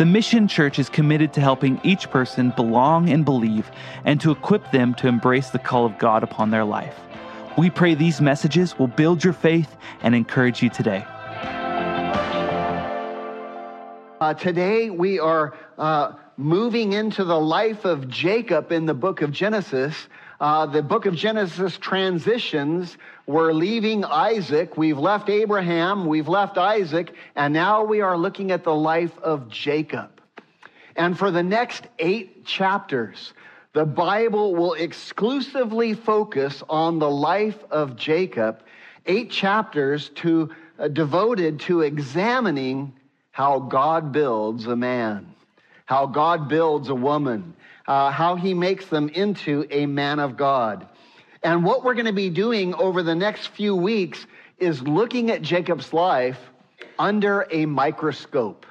The Mission Church is committed to helping each person belong and believe and to equip them to embrace the call of God upon their life. We pray these messages will build your faith and encourage you today. Uh, today we are uh, moving into the life of Jacob in the book of Genesis. Uh, the book of Genesis transitions. We're leaving Isaac. We've left Abraham. We've left Isaac. And now we are looking at the life of Jacob. And for the next eight chapters, the Bible will exclusively focus on the life of Jacob. Eight chapters to, uh, devoted to examining how God builds a man, how God builds a woman, uh, how he makes them into a man of God. And what we're going to be doing over the next few weeks is looking at Jacob's life under a microscope.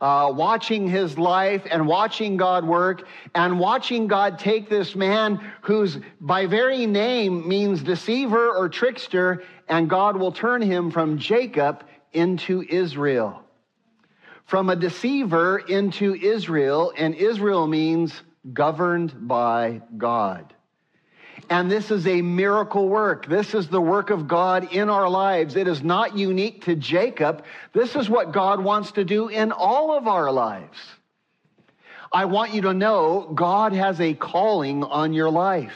Uh, watching his life and watching God work and watching God take this man whose by very name means deceiver or trickster, and God will turn him from Jacob into Israel. From a deceiver into Israel, and Israel means governed by God. And this is a miracle work. This is the work of God in our lives. It is not unique to Jacob. This is what God wants to do in all of our lives. I want you to know God has a calling on your life.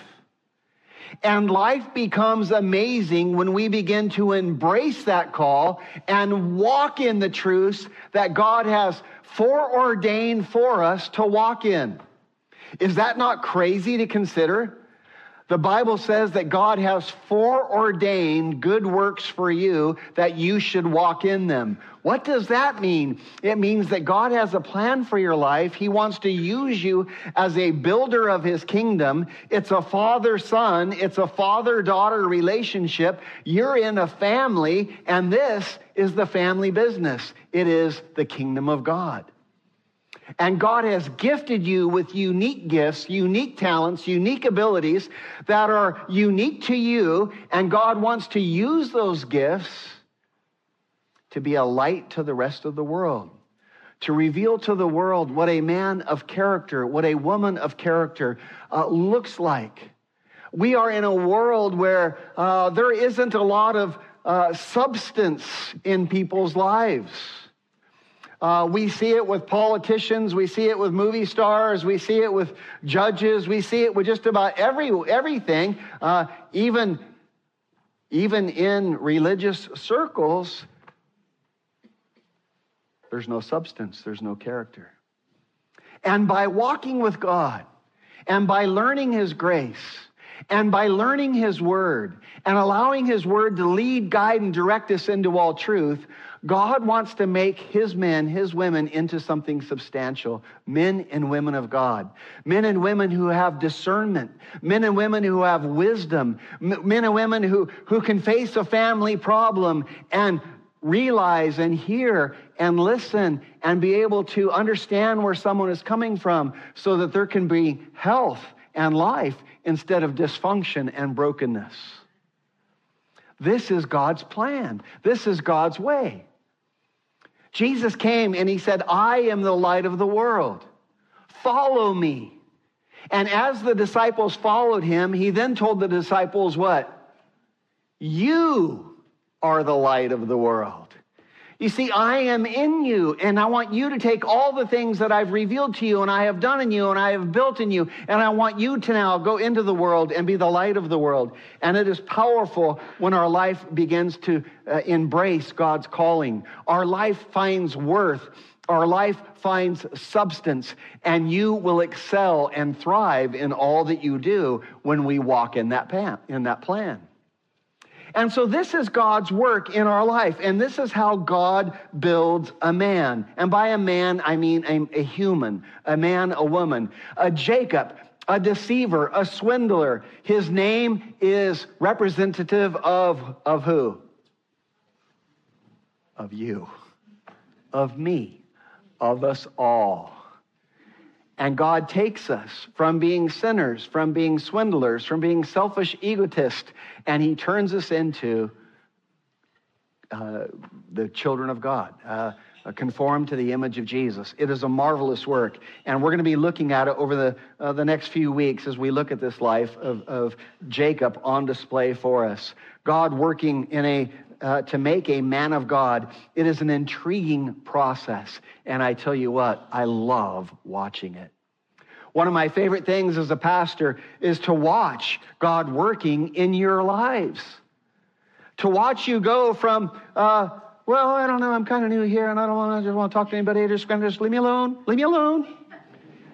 And life becomes amazing when we begin to embrace that call and walk in the truths that God has foreordained for us to walk in. Is that not crazy to consider? The Bible says that God has foreordained good works for you that you should walk in them. What does that mean? It means that God has a plan for your life. He wants to use you as a builder of his kingdom. It's a father son, it's a father daughter relationship. You're in a family, and this is the family business. It is the kingdom of God. And God has gifted you with unique gifts, unique talents, unique abilities that are unique to you. And God wants to use those gifts to be a light to the rest of the world, to reveal to the world what a man of character, what a woman of character uh, looks like. We are in a world where uh, there isn't a lot of uh, substance in people's lives. Uh, we see it with politicians. We see it with movie stars. We see it with judges. We see it with just about every everything. Uh, even even in religious circles, there's no substance. There's no character. And by walking with God, and by learning His grace, and by learning His Word, and allowing His Word to lead, guide, and direct us into all truth, God wants to make his men, his women into something substantial. Men and women of God. Men and women who have discernment. Men and women who have wisdom. Men and women who, who can face a family problem and realize and hear and listen and be able to understand where someone is coming from so that there can be health and life instead of dysfunction and brokenness. This is God's plan. This is God's way. Jesus came and he said, I am the light of the world. Follow me. And as the disciples followed him, he then told the disciples what? You are the light of the world. You see, I am in you, and I want you to take all the things that I've revealed to you, and I have done in you, and I have built in you, and I want you to now go into the world and be the light of the world. And it is powerful when our life begins to uh, embrace God's calling. Our life finds worth. Our life finds substance, and you will excel and thrive in all that you do when we walk in that, path, in that plan. And so this is God's work in our life. And this is how God builds a man. And by a man, I mean a, a human, a man, a woman. A Jacob, a deceiver, a swindler. His name is representative of, of who? Of you, of me, of us all. And God takes us from being sinners, from being swindlers, from being selfish egotists, and He turns us into uh, the children of God. Uh, conformed to the image of Jesus. It is a marvelous work. And we're going to be looking at it over the, uh, the next few weeks as we look at this life of, of Jacob on display for us. God working in a uh, to make a man of God, it is an intriguing process. And I tell you what, I love watching it. One of my favorite things as a pastor is to watch God working in your lives. To watch you go from, uh, well, I don't know, I'm kind of new here and I don't want to, just want to talk to anybody. Just, just leave me alone, leave me alone.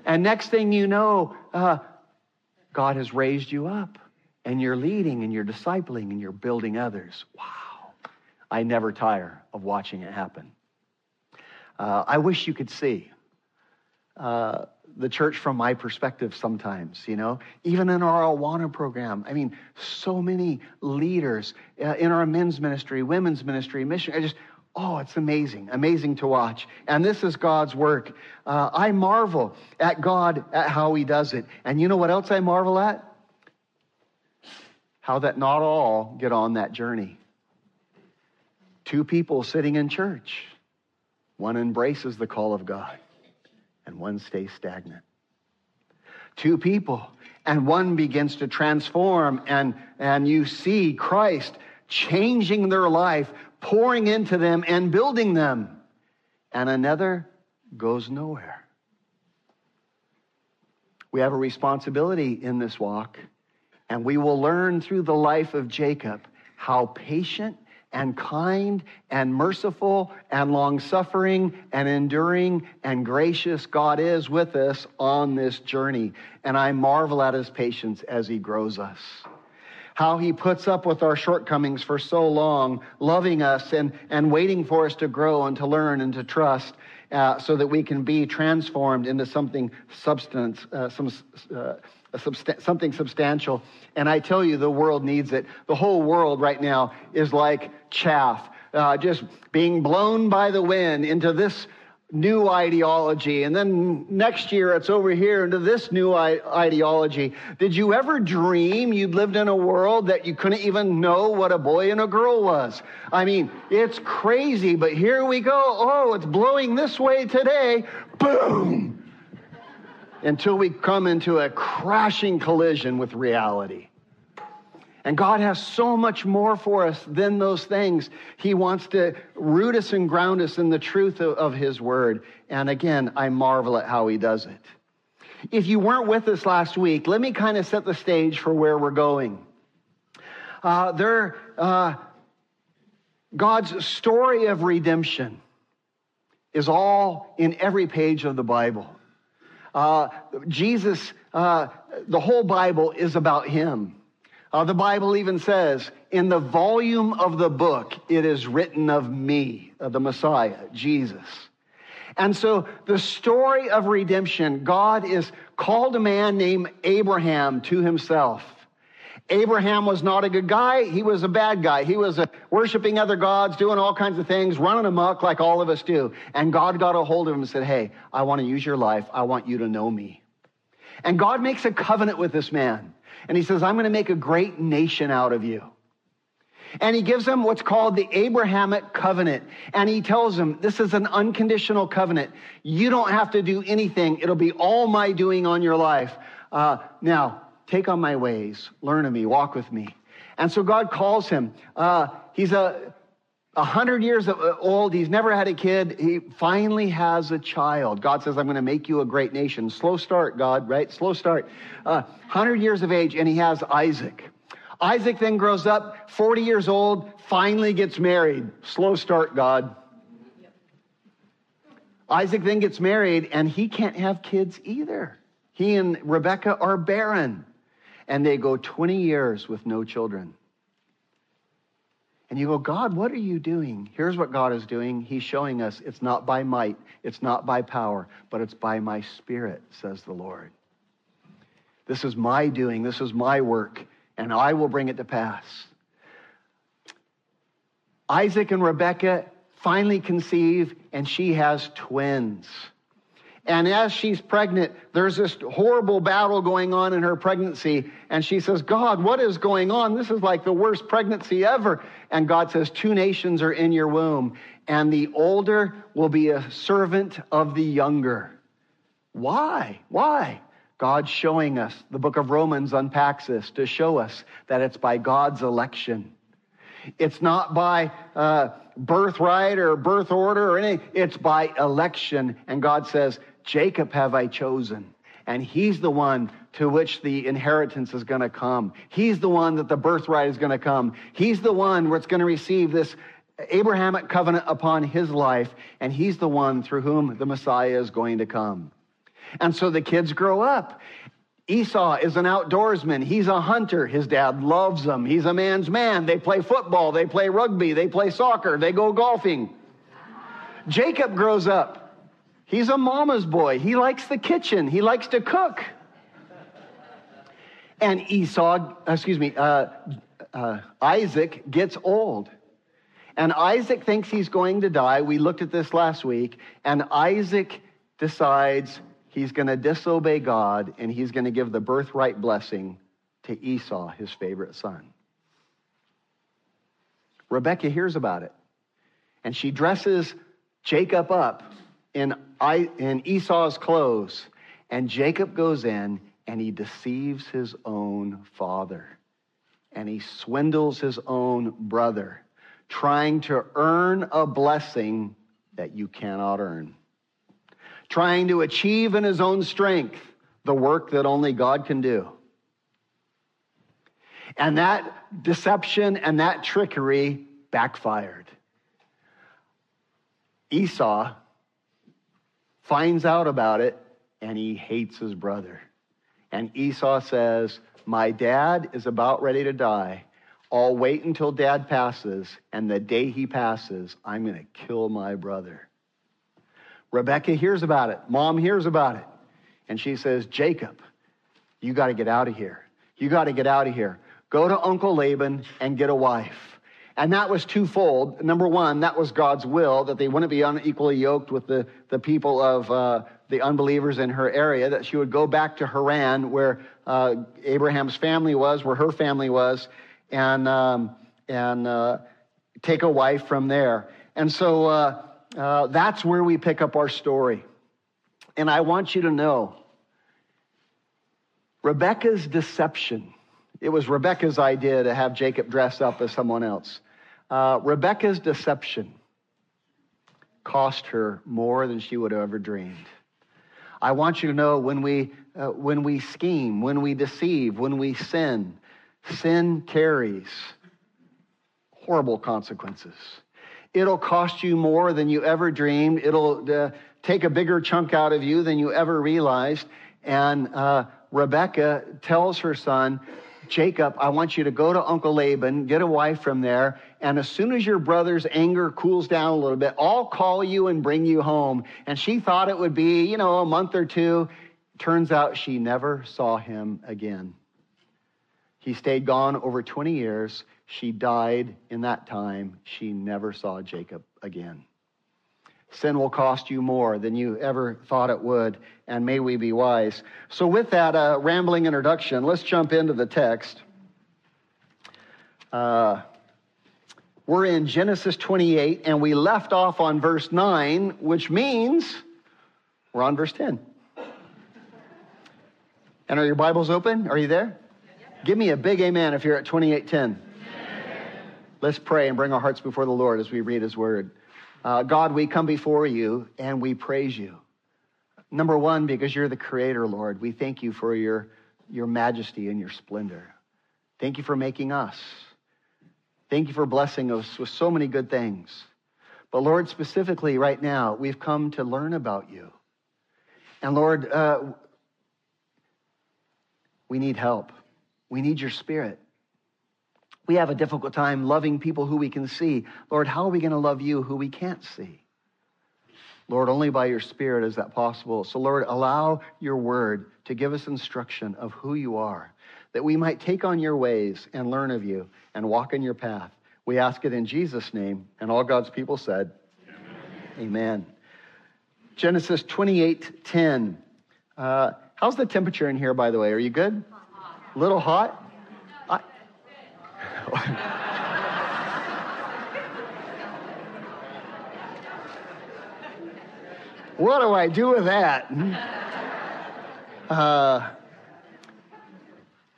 And next thing you know, uh, God has raised you up and you're leading and you're discipling and you're building others. Wow. I never tire of watching it happen. Uh, I wish you could see uh, the church from my perspective sometimes, you know, even in our Awana program. I mean, so many leaders uh, in our men's ministry, women's ministry, mission. I just, oh, it's amazing, amazing to watch. And this is God's work. Uh, I marvel at God, at how He does it. And you know what else I marvel at? How that not all get on that journey. Two people sitting in church, one embraces the call of God and one stays stagnant. Two people, and one begins to transform, and, and you see Christ changing their life, pouring into them, and building them. And another goes nowhere. We have a responsibility in this walk, and we will learn through the life of Jacob how patient and kind and merciful and long suffering and enduring and gracious God is with us on this journey. And I marvel at his patience as he grows us. How he puts up with our shortcomings for so long, loving us and, and waiting for us to grow and to learn and to trust. Uh, so that we can be transformed into something substance, uh, some, uh, substa- something substantial. And I tell you, the world needs it. The whole world right now is like chaff, uh, just being blown by the wind into this new ideology. And then next year it's over here into this new ideology. Did you ever dream you'd lived in a world that you couldn't even know what a boy and a girl was? I mean, it's crazy, but here we go. Oh, it's blowing this way today. Boom! Until we come into a crashing collision with reality. And God has so much more for us than those things. He wants to root us and ground us in the truth of, of, His Word. And again, I marvel at how He does it. If you weren't with us last week, let me kind of set the stage for where we're going. Uh, there, uh, God's story of redemption is all in every page of the Bible. Uh, Jesus, uh, the whole Bible is about him. Uh, the Bible even says, in the volume of the book, it is written of me, of the Messiah, Jesus. And so the story of redemption, God is called a man named Abraham to himself. Abraham was not a good guy. He was a bad guy. He was uh, worshiping other gods, doing all kinds of things, running amok like all of us do. And God got a hold of him and said, Hey, I want to use your life. I want you to know me. And God makes a covenant with this man. And he says, I'm going to make a great nation out of you. And he gives him what's called the Abrahamic covenant. And he tells him, this is an unconditional covenant. You don't have to do anything. It'll be all my doing on your life. Uh, now, Take on my ways, learn of me, walk with me. And so God calls him. Uh, he's a, a hundred years old. He's never had a kid. He finally has a child. God says, I'm going to make you a great nation. Slow start, God, right? Slow start. Uh, hundred years of age, and he has Isaac. Isaac then grows up, 40 years old, finally gets married. Slow start, God. Isaac then gets married, and he can't have kids either. He and Rebecca are barren and they go 20 years with no children. And you go, God, what are you doing? Here's what God is doing. He's showing us it's not by might, it's not by power, but it's by my spirit, says the Lord. This is my doing, this is my work, and I will bring it to pass. Isaac and Rebekah finally conceive, and she has twins. And as she's pregnant, there's this horrible battle going on in her pregnancy. And she says, God, what is going on? This is like the worst pregnancy ever. And God says, Two nations are in your womb, and the older will be a servant of the younger. Why? Why? God's showing us, the book of Romans unpacks this to show us that it's by God's election. It's not by uh, birthright or birth order or anything. It's by election. And God says, Jacob have I chosen. And he's the one to which the inheritance is going to come. He's the one that the birthright is going to come. He's the one where it's going to receive this Abrahamic covenant upon his life. And he's the one through whom the Messiah is going to come. And so the kids grow up. Esau is an outdoorsman. He's a hunter. His dad loves him. He's a man's man. They play football. They play rugby. They play soccer. They go golfing. Jacob grows up. He's a mama's boy. He likes the kitchen. He likes to cook. And Esau, excuse me, uh, uh, Isaac gets old. And Isaac thinks he's going to die. We looked at this last week. And Isaac decides he's going to disobey God and he's going to give the birthright blessing to Esau, his favorite son. Rebecca hears about it. And she dresses Jacob up in, I, in Esau's clothes. And Jacob goes in and he deceives his own father. And he swindles his own brother, trying to earn a blessing that you cannot earn. Trying to achieve in his own strength the work that only God can do. And that deception and that trickery backfired. Esau finds out about it, and he hates his brother. And Esau says, My dad is about ready to die. I'll wait until dad passes, and the day he passes, I'm going to kill my brother. Rebecca hears about it. Mom hears about it. And she says, Jacob, you got to get out of here. You got to get out of here. Go to Uncle Laban and get a wife. And that was twofold. Number one, that was God's will, that they wouldn't be unequally yoked with the, the people of uh, the unbelievers in her area, that she would go back to Haran, where uh, Abraham's family was, where her family was, and, um, and uh, take a wife from there. And so uh, uh, that's where we pick up our story. And I want you to know Rebecca's deception it was Rebecca's idea to have Jacob dress up as someone else. Uh, Rebecca's deception cost her more than she would have ever dreamed. I want you to know when we, uh, when we scheme, when we deceive, when we sin, sin carries horrible consequences. It'll cost you more than you ever dreamed. It'll uh, take a bigger chunk out of you than you ever realized. And uh, Rebecca tells her son, Jacob, I want you to go to Uncle Laban, get a wife from there, and as soon as your brother's anger cools down a little bit, I'll call you and bring you home. And she thought it would be, you know, a month or two. Turns out she never saw him again. He stayed gone over 20 years. She died in that time. She never saw Jacob again. Sin will cost you more than you ever thought it would, and may we be wise. So, with that uh, rambling introduction, let's jump into the text. Uh, we're in Genesis 28, and we left off on verse 9, which means we're on verse 10. And are your Bibles open? Are you there? Give me a big amen if you're at 2810. Let's pray and bring our hearts before the Lord as we read his word. Uh, God, we come before you and we praise you. Number one, because you're the creator, Lord. We thank you for your, your majesty and your splendor. Thank you for making us. Thank you for blessing us with so many good things. But Lord, specifically right now, we've come to learn about you. And Lord, uh, we need help. We need your spirit. We have a difficult time loving people who we can see. Lord, how are we going to love you who we can't see? Lord, only by your Spirit is that possible. So, Lord, allow your word to give us instruction of who you are, that we might take on your ways and learn of you and walk in your path. We ask it in Jesus' name. And all God's people said, Amen. Amen. Genesis 28 10. Uh, how's the temperature in here, by the way? Are you good? A little hot? What do I do with that? Uh,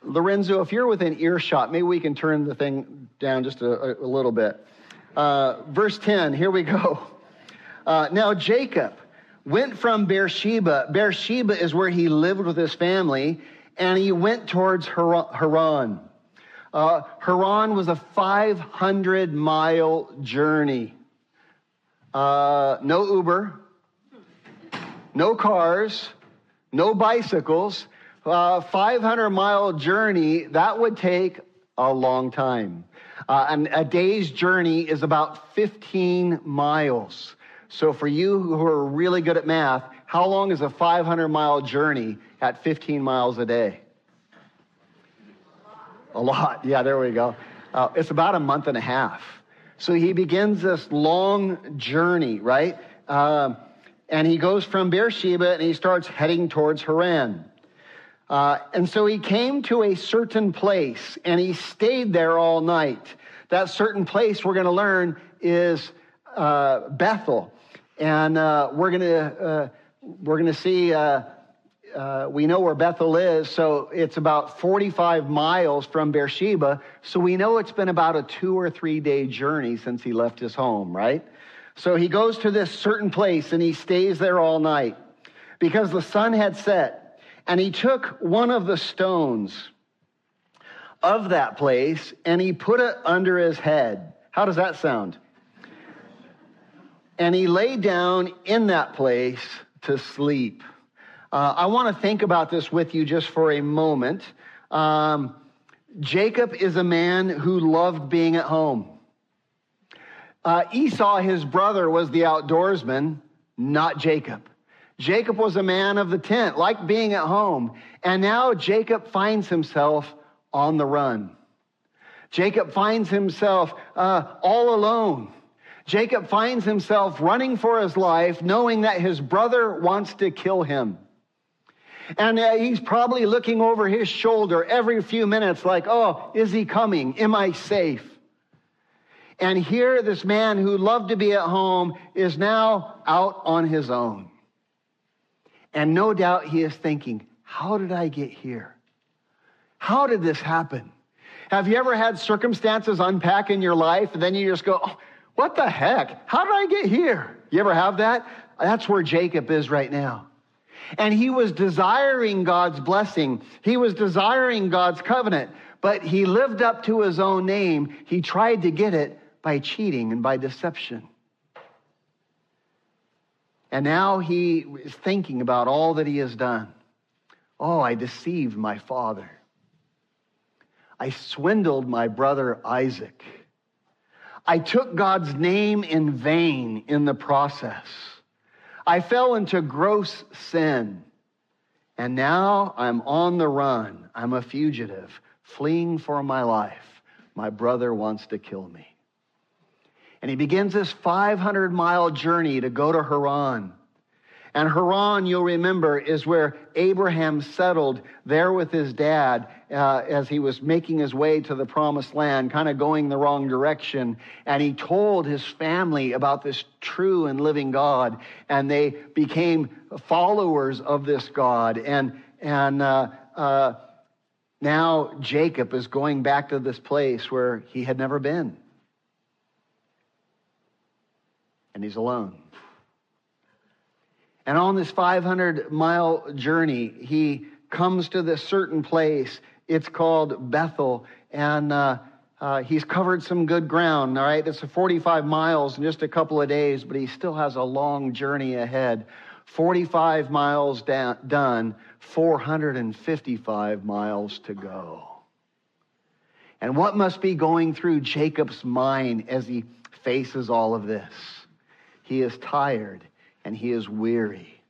Lorenzo, if you're within earshot, maybe we can turn the thing down just a, a little bit. Uh, verse 10, here we go. Uh, now, Jacob went from Beersheba. Beersheba is where he lived with his family, and he went towards Haran. Uh, Haran was a 500 mile journey. Uh, no Uber, no cars, no bicycles. Uh, 500 mile journey, that would take a long time. Uh, and a day's journey is about 15 miles. So for you who are really good at math, how long is a 500 mile journey at 15 miles a day? A lot. Yeah, there we go. Uh, it's about a month and a half. So he begins this long journey, right? Um, and he goes from Beersheba and he starts heading towards Haran. Uh, and so he came to a certain place and he stayed there all night. That certain place we're going to learn is uh, Bethel. And uh, we're going to uh, we're going to see uh, uh, we know where Bethel is, so it's about 45 miles from Beersheba. So we know it's been about a two or three day journey since he left his home, right? So he goes to this certain place and he stays there all night because the sun had set. And he took one of the stones of that place and he put it under his head. How does that sound? And he lay down in that place to sleep. Uh, I want to think about this with you just for a moment. Um, Jacob is a man who loved being at home. Uh, Esau, his brother, was the outdoorsman, not Jacob. Jacob was a man of the tent, like being at home. And now Jacob finds himself on the run. Jacob finds himself uh, all alone. Jacob finds himself running for his life, knowing that his brother wants to kill him. And uh, he's probably looking over his shoulder every few minutes, like, oh, is he coming? Am I safe? And here, this man who loved to be at home is now out on his own. And no doubt he is thinking, how did I get here? How did this happen? Have you ever had circumstances unpack in your life and then you just go, oh, what the heck? How did I get here? You ever have that? That's where Jacob is right now. And he was desiring God's blessing. He was desiring God's covenant, but he lived up to his own name. He tried to get it by cheating and by deception. And now he is thinking about all that he has done. Oh, I deceived my father. I swindled my brother Isaac. I took God's name in vain in the process. I fell into gross sin. And now I'm on the run. I'm a fugitive, fleeing for my life. My brother wants to kill me. And he begins this 500 mile journey to go to Haran. And Haran, you'll remember, is where Abraham settled there with his dad uh, as he was making his way to the promised land, kind of going the wrong direction. And he told his family about this true and living God, and they became followers of this God. And, and uh, uh, now Jacob is going back to this place where he had never been. and he's alone. And on this 500 mile journey, he comes to this certain place. It's called Bethel. And uh, uh, he's covered some good ground, all right? It's 45 miles in just a couple of days, but he still has a long journey ahead. 45 miles down, done, 455 miles to go. And what must be going through Jacob's mind as he faces all of this? He is tired and he is weary.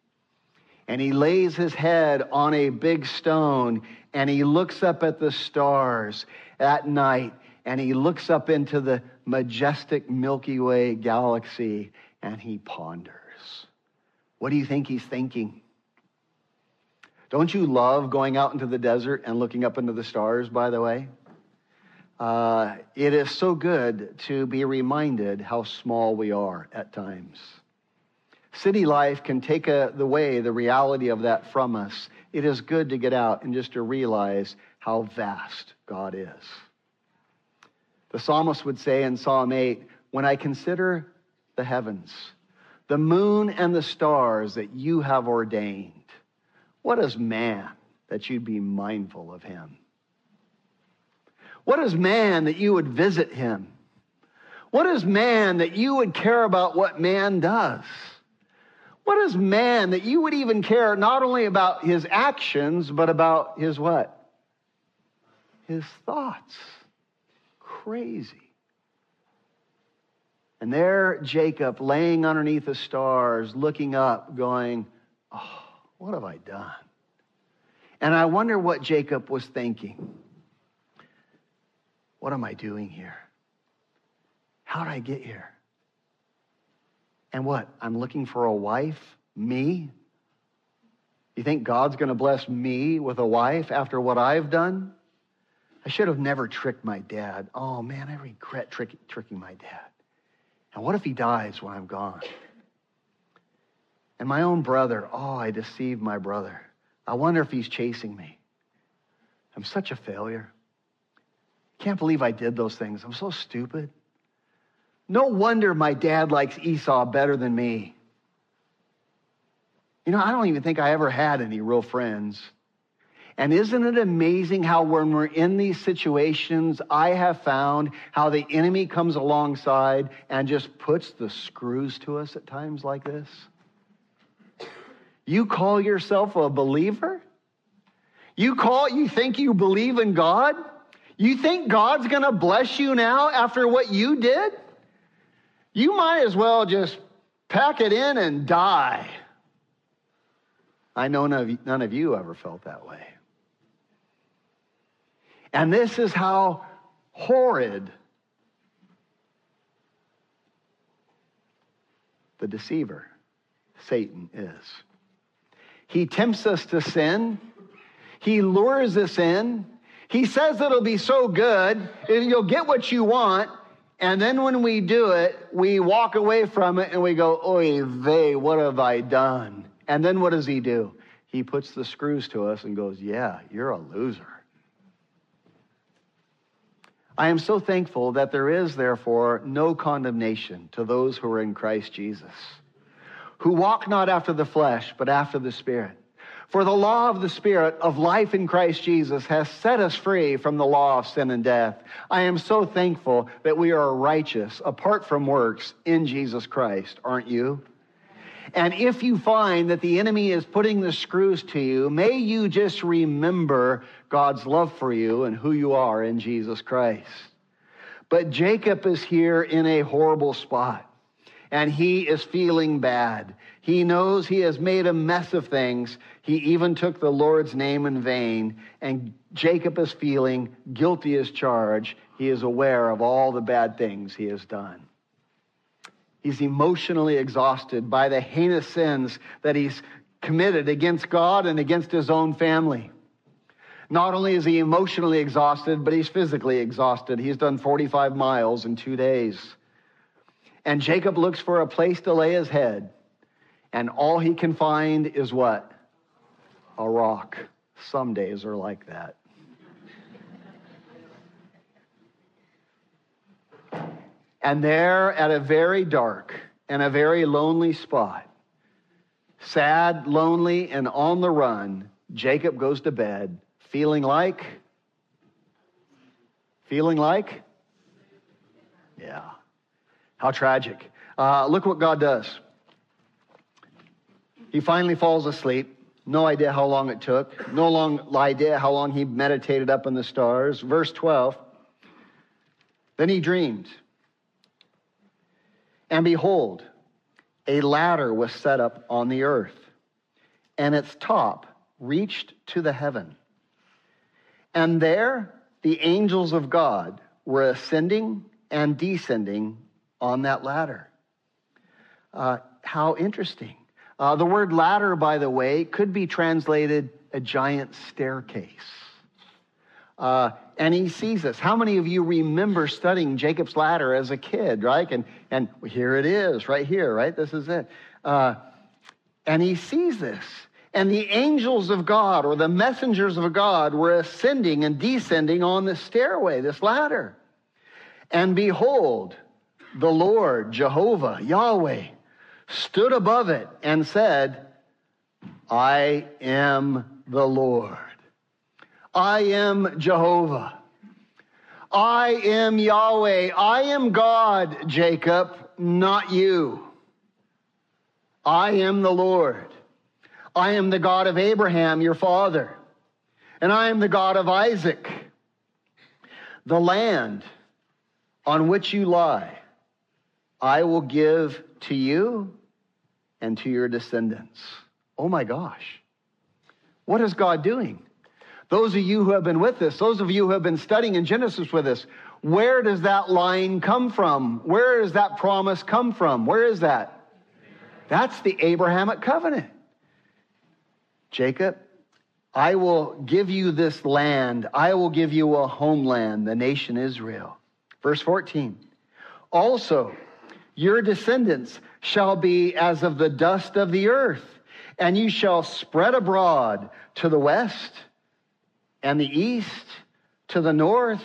And he lays his head on a big stone and he looks up at the stars at night and he looks up into the majestic Milky Way galaxy and he ponders What do you think he's thinking? Don't you love going out into the desert and looking up into the stars, by the way? Uh, it is so good to be reminded how small we are at times. City life can take a, the way the reality of that from us. It is good to get out and just to realize how vast God is. The psalmist would say in Psalm 8, When I consider the heavens, the moon and the stars that you have ordained, what is man that you'd be mindful of him? What is man that you would visit him? What is man that you would care about what man does? What is man that you would even care not only about his actions, but about his what? His thoughts. Crazy. And there, Jacob, laying underneath the stars, looking up, going, Oh, what have I done? And I wonder what Jacob was thinking. What am I doing here? How did I get here? And what? I'm looking for a wife? Me? You think God's going to bless me with a wife after what I've done? I should have never tricked my dad. Oh man, I regret trick, tricking my dad. And what if he dies when I'm gone? And my own brother, oh, I deceived my brother. I wonder if he's chasing me. I'm such a failure. Can't believe I did those things. I'm so stupid. No wonder my dad likes Esau better than me. You know, I don't even think I ever had any real friends. And isn't it amazing how, when we're in these situations, I have found how the enemy comes alongside and just puts the screws to us at times like this? You call yourself a believer? You call you think you believe in God? You think God's to bless you now after what you did? You might as well just pack it in and die. I know none of, you, none of you ever felt that way. And this is how horrid the deceiver, Satan, is. He tempts us to sin, he lures us in. He says it'll be so good, and you'll get what you want. And then when we do it, we walk away from it and we go, Oy vey, what have I done? And then what does he do? He puts the screws to us and goes, Yeah, you're a loser. I am so thankful that there is, therefore, no condemnation to those who are in Christ Jesus, who walk not after the flesh, but after the Spirit. For the law of the Spirit of life in Christ Jesus has set us free from the law of sin and death. I am so thankful that we are righteous apart from works in Jesus Christ, aren't you? And if you find that the enemy is putting the screws to you, may you just remember God's love for you and who you are in Jesus Christ. But Jacob is here in a horrible spot and he is feeling bad. He knows he has made a mess of things. He even took the Lord's name in vain. And Jacob is feeling guilty as charged. He is aware of all the bad things he has done. He's emotionally exhausted by the heinous sins that he's committed against God and against his own family. Not only is he emotionally exhausted, but he's physically exhausted. He's done 45 miles in two days. And Jacob looks for a place to lay his head. And all he can find is what? A rock. Some days are like that. And there, at a very dark and a very lonely spot, sad, lonely, and on the run, Jacob goes to bed feeling like, feeling like, yeah. How tragic. Uh, look what God does. He finally falls asleep. No idea how long it took. No long idea how long he meditated up in the stars. Verse 12. Then he dreamed. And behold, a ladder was set up on the earth, and its top reached to the heaven. And there the angels of God were ascending and descending on that ladder. Uh, how interesting. Uh, the word ladder, by the way, could be translated a giant staircase. Uh, and he sees this. How many of you remember studying Jacob's ladder as a kid, right? And, and here it is, right here, right? This is it. Uh, and he sees this. And the angels of God, or the messengers of God, were ascending and descending on the stairway, this ladder. And behold, the Lord, Jehovah, Yahweh, stood above it and said, I am the Lord. I am Jehovah. I am Yahweh. I am God, Jacob, not you. I am the Lord. I am the God of Abraham, your father, and I am the God of Isaac. The land on which you lie, I will give to you and to your descendants. Oh my gosh. What is God doing? Those of you who have been with us, those of you who have been studying in Genesis with us, where does that line come from? Where does that promise come from? Where is that? That's the Abrahamic covenant. Jacob, I will give you this land. I will give you a homeland, the nation Israel. Verse 14. Also, your descendants shall be as of the dust of the earth, and you shall spread abroad to the west and the east, to the north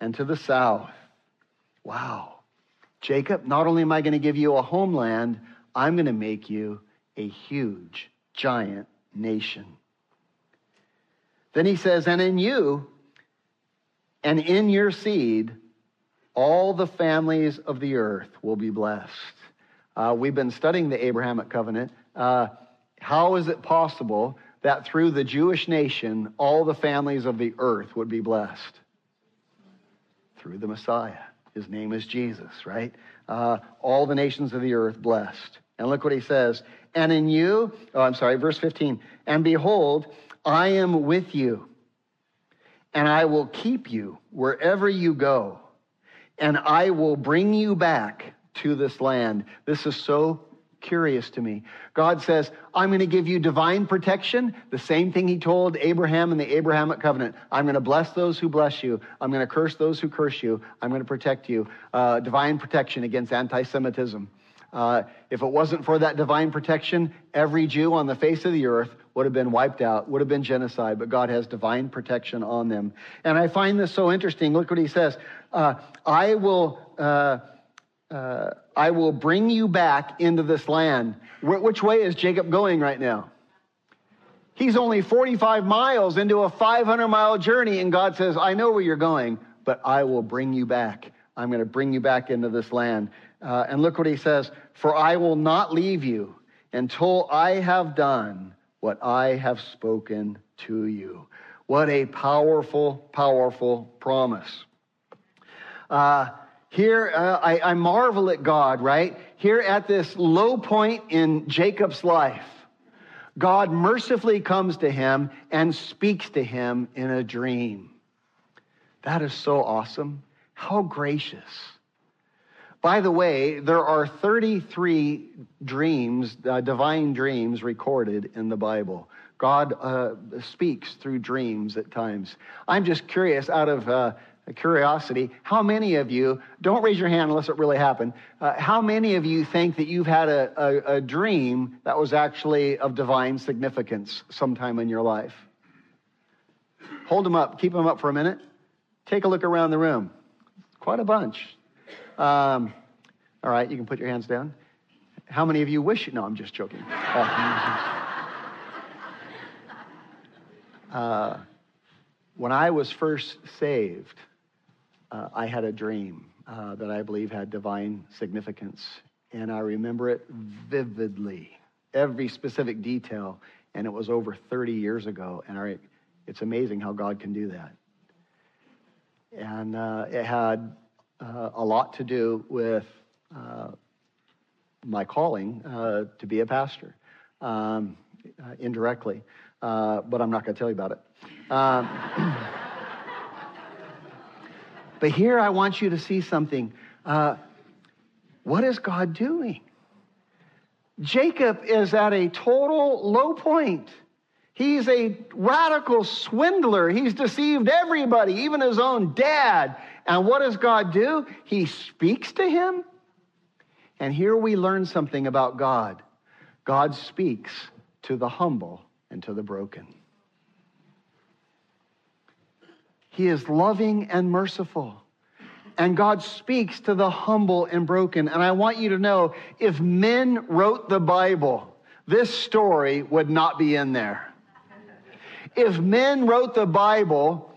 and to the south. Wow. Jacob, not only am I going to give you a homeland, I'm going to make you a huge, giant nation. Then he says, and in you and in your seed, all the families of the earth will be blessed. Uh, we've been studying the Abrahamic covenant. Uh, how is it possible that through the Jewish nation, all the families of the earth would be blessed? Through the Messiah. His name is Jesus, right? Uh, all the nations of the earth blessed. And look what he says. And in you, oh, I'm sorry, verse 15. And behold, I am with you, and I will keep you wherever you go and I will bring you back to this land. This is so curious to me. God says, I'm going to give you divine protection, the same thing he told Abraham in the Abrahamic covenant. I'm going to bless those who bless you. I'm going to curse those who curse you. I'm going to protect you. Uh, divine protection against anti Semitism. Uh, if it wasn't for that divine protection, every Jew on the face of the earth would have been wiped out, would have been genocide, but God has divine protection on them. And I find this so interesting. Look what he says uh, I will. Uh, uh, I will bring you back into this land. Wh- which way is Jacob going right now? He's only 45 miles into a 500 mile journey, and God says, I know where you're going, but I will bring you back. I'm going to bring you back into this land. Uh, and look what he says For I will not leave you until I have done what I have spoken to you. What a powerful, powerful promise. Uh, here, uh, I, I marvel at God, right? Here at this low point in Jacob's life, God mercifully comes to him and speaks to him in a dream. That is so awesome. How gracious. By the way, there are 33 dreams, uh, divine dreams recorded in the Bible. God uh, speaks through dreams at times. I'm just curious, out of uh, curiosity, how many of you, don't raise your hand unless it really happened, uh, how many of you think that you've had a, a, a dream that was actually of divine significance sometime in your life? Hold them up, keep them up for a minute. Take a look around the room. Quite a bunch. Um, all right, you can put your hands down. How many of you wish? No, I'm just joking. Uh, when I was first saved, uh, I had a dream uh, that I believe had divine significance. And I remember it vividly, every specific detail. And it was over 30 years ago. And I, it's amazing how God can do that. And uh, it had uh, a lot to do with uh, my calling uh, to be a pastor, um, indirectly. but I'm not going to tell you about it. Um, But here I want you to see something. Uh, what is God doing? Jacob is at a total low point. He's a radical swindler. He's deceived everybody, even his own dad. And what does God do? He speaks to him. And here we learn something about God God speaks to the humble and to the broken. He is loving and merciful. And God speaks to the humble and broken. And I want you to know if men wrote the Bible, this story would not be in there. If men wrote the Bible,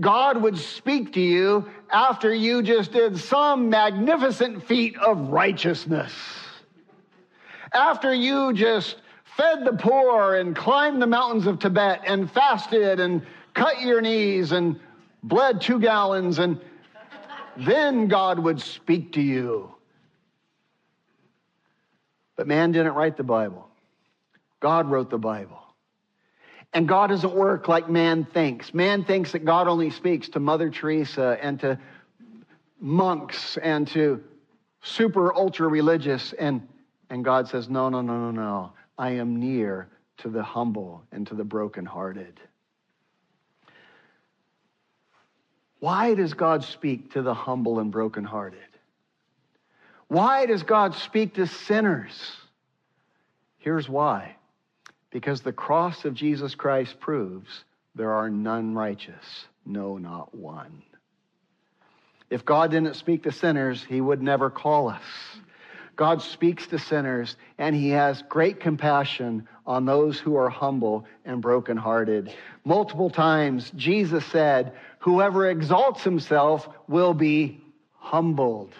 God would speak to you after you just did some magnificent feat of righteousness. After you just fed the poor and climbed the mountains of Tibet and fasted and cut your knees and bled two gallons, and then God would speak to you. But man didn't write the Bible, God wrote the Bible. And God doesn't work like man thinks. Man thinks that God only speaks to Mother Teresa and to monks and to super ultra religious. And, and God says, No, no, no, no, no. I am near to the humble and to the brokenhearted. Why does God speak to the humble and brokenhearted? Why does God speak to sinners? Here's why because the cross of Jesus Christ proves there are none righteous, no, not one. If God didn't speak to sinners, he would never call us. God speaks to sinners, and he has great compassion on those who are humble and brokenhearted. Multiple times, Jesus said, Whoever exalts himself will be humbled.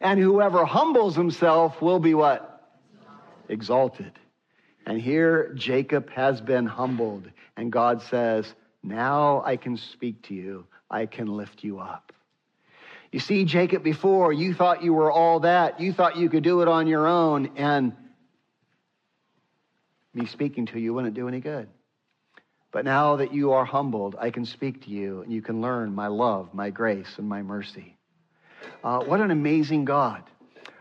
And whoever humbles himself will be what? Exalted. And here Jacob has been humbled, and God says, Now I can speak to you, I can lift you up. You see, Jacob, before you thought you were all that, you thought you could do it on your own, and me speaking to you wouldn't do any good. But now that you are humbled, I can speak to you, and you can learn my love, my grace, and my mercy. Uh, what an amazing God.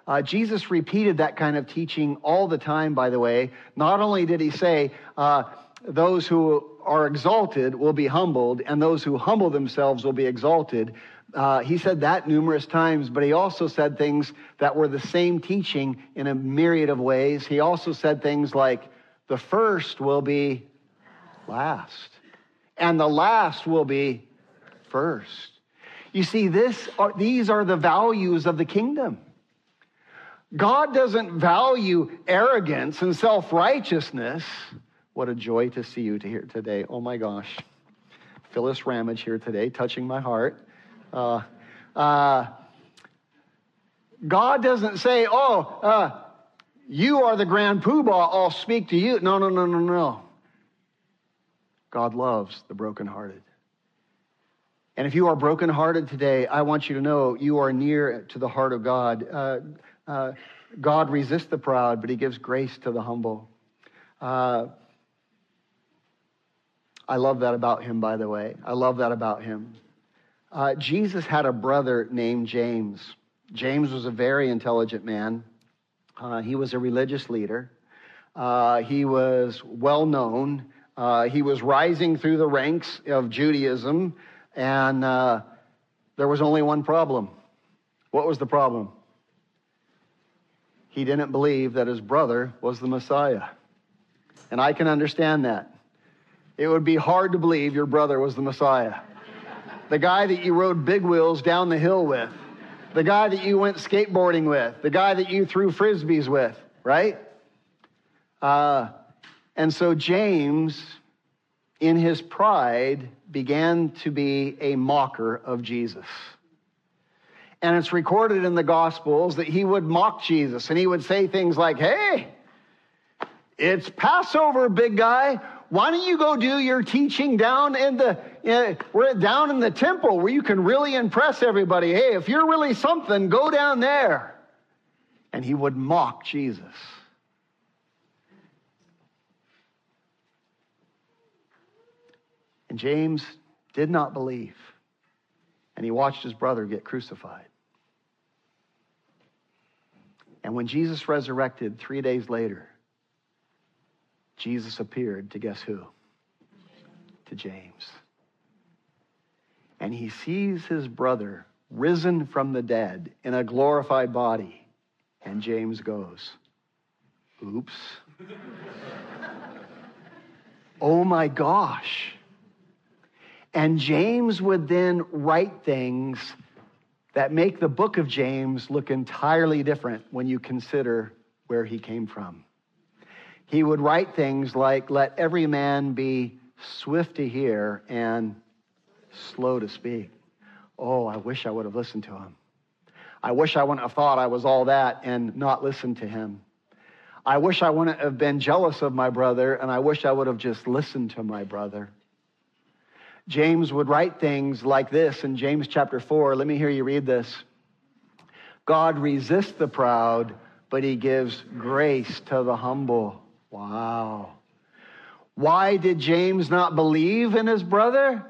Uh, Jesus repeated that kind of teaching all the time, by the way. Not only did he say, uh, those who are exalted will be humbled, and those who humble themselves will be exalted. Uh, he said that numerous times, but he also said things that were the same teaching in a myriad of ways. He also said things like, the first will be last, and the last will be first. You see, this are, these are the values of the kingdom. God doesn't value arrogance and self righteousness. What a joy to see you to here today. Oh my gosh. Phyllis Ramage here today, touching my heart. Uh, uh, God doesn't say, oh, uh, you are the grand poobah, I'll speak to you. No, no, no, no, no. God loves the brokenhearted. And if you are brokenhearted today, I want you to know you are near to the heart of God. Uh, God resists the proud, but he gives grace to the humble. Uh, I love that about him, by the way. I love that about him. Uh, Jesus had a brother named James. James was a very intelligent man. Uh, he was a religious leader. Uh, he was well known. Uh, he was rising through the ranks of Judaism, and there was only one problem. What was the problem? He didn't believe that his brother was the Messiah. And I can understand that. It would be hard to believe your brother was the Messiah. The guy that you rode big wheels down the hill with, the guy that you went skateboarding with, the guy that you threw frisbees with, right? Uh, and so James, in his pride, began to be a mocker of Jesus. And it's recorded in the Gospels that he would mock Jesus and he would say things like, Hey, it's Passover, big guy. Why don't you go do your teaching down in the down in the temple where you can really impress everybody? Hey, if you're really something, go down there. And he would mock Jesus. And James did not believe. And he watched his brother get crucified. And when Jesus resurrected three days later, Jesus appeared to guess who? To James. And he sees his brother risen from the dead in a glorified body. And James goes, Oops. oh my gosh. And James would then write things that make the book of James look entirely different when you consider where he came from. He would write things like, Let every man be swift to hear and slow to speak. Oh, I wish I would have listened to him. I wish I wouldn't have thought I was all that and not listened to him. I wish I wouldn't have been jealous of my brother, and I wish I would have just listened to my brother. James would write things like this in James chapter 4. Let me hear you read this. God resists the proud, but he gives grace to the humble. Wow. Why did James not believe in his brother?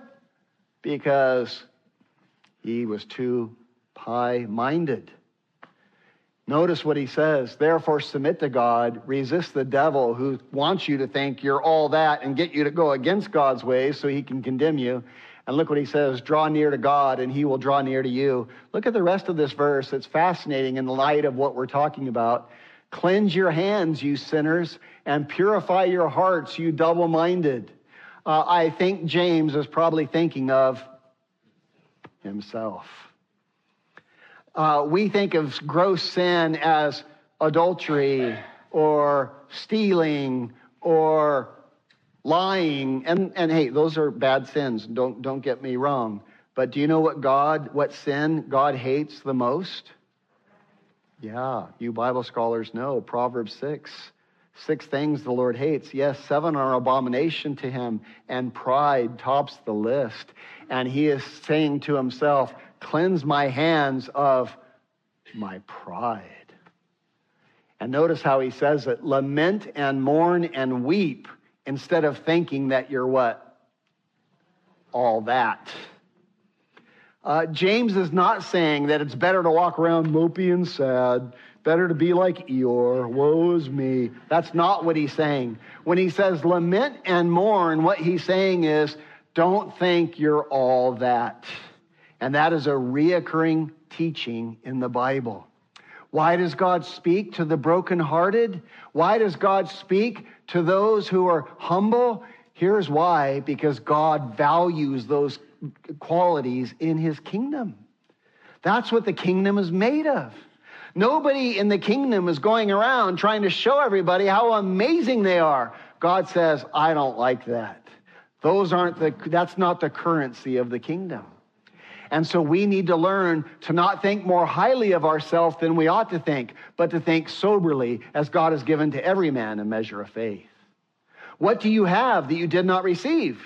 Because he was too high minded. Notice what he says. Therefore, submit to God, resist the devil who wants you to think you're all that and get you to go against God's ways so he can condemn you. And look what he says draw near to God, and he will draw near to you. Look at the rest of this verse. It's fascinating in the light of what we're talking about. Cleanse your hands, you sinners, and purify your hearts, you double minded. Uh, I think James is probably thinking of himself. Uh, we think of gross sin as adultery or stealing or lying. And, and hey, those are bad sins. Don't, don't get me wrong. But do you know what God, what sin God hates the most? Yeah, you Bible scholars know. Proverbs 6. Six things the Lord hates. Yes, seven are abomination to him, and pride tops the list. And he is saying to himself, Cleanse my hands of my pride. And notice how he says it lament and mourn and weep instead of thinking that you're what? All that. Uh, James is not saying that it's better to walk around mopey and sad, better to be like Eeyore, woe is me. That's not what he's saying. When he says lament and mourn, what he's saying is don't think you're all that. And that is a reoccurring teaching in the Bible. Why does God speak to the brokenhearted? Why does God speak to those who are humble? Here's why because God values those qualities in his kingdom. That's what the kingdom is made of. Nobody in the kingdom is going around trying to show everybody how amazing they are. God says, I don't like that. Those aren't the, that's not the currency of the kingdom. And so we need to learn to not think more highly of ourselves than we ought to think, but to think soberly as God has given to every man a measure of faith. What do you have that you did not receive?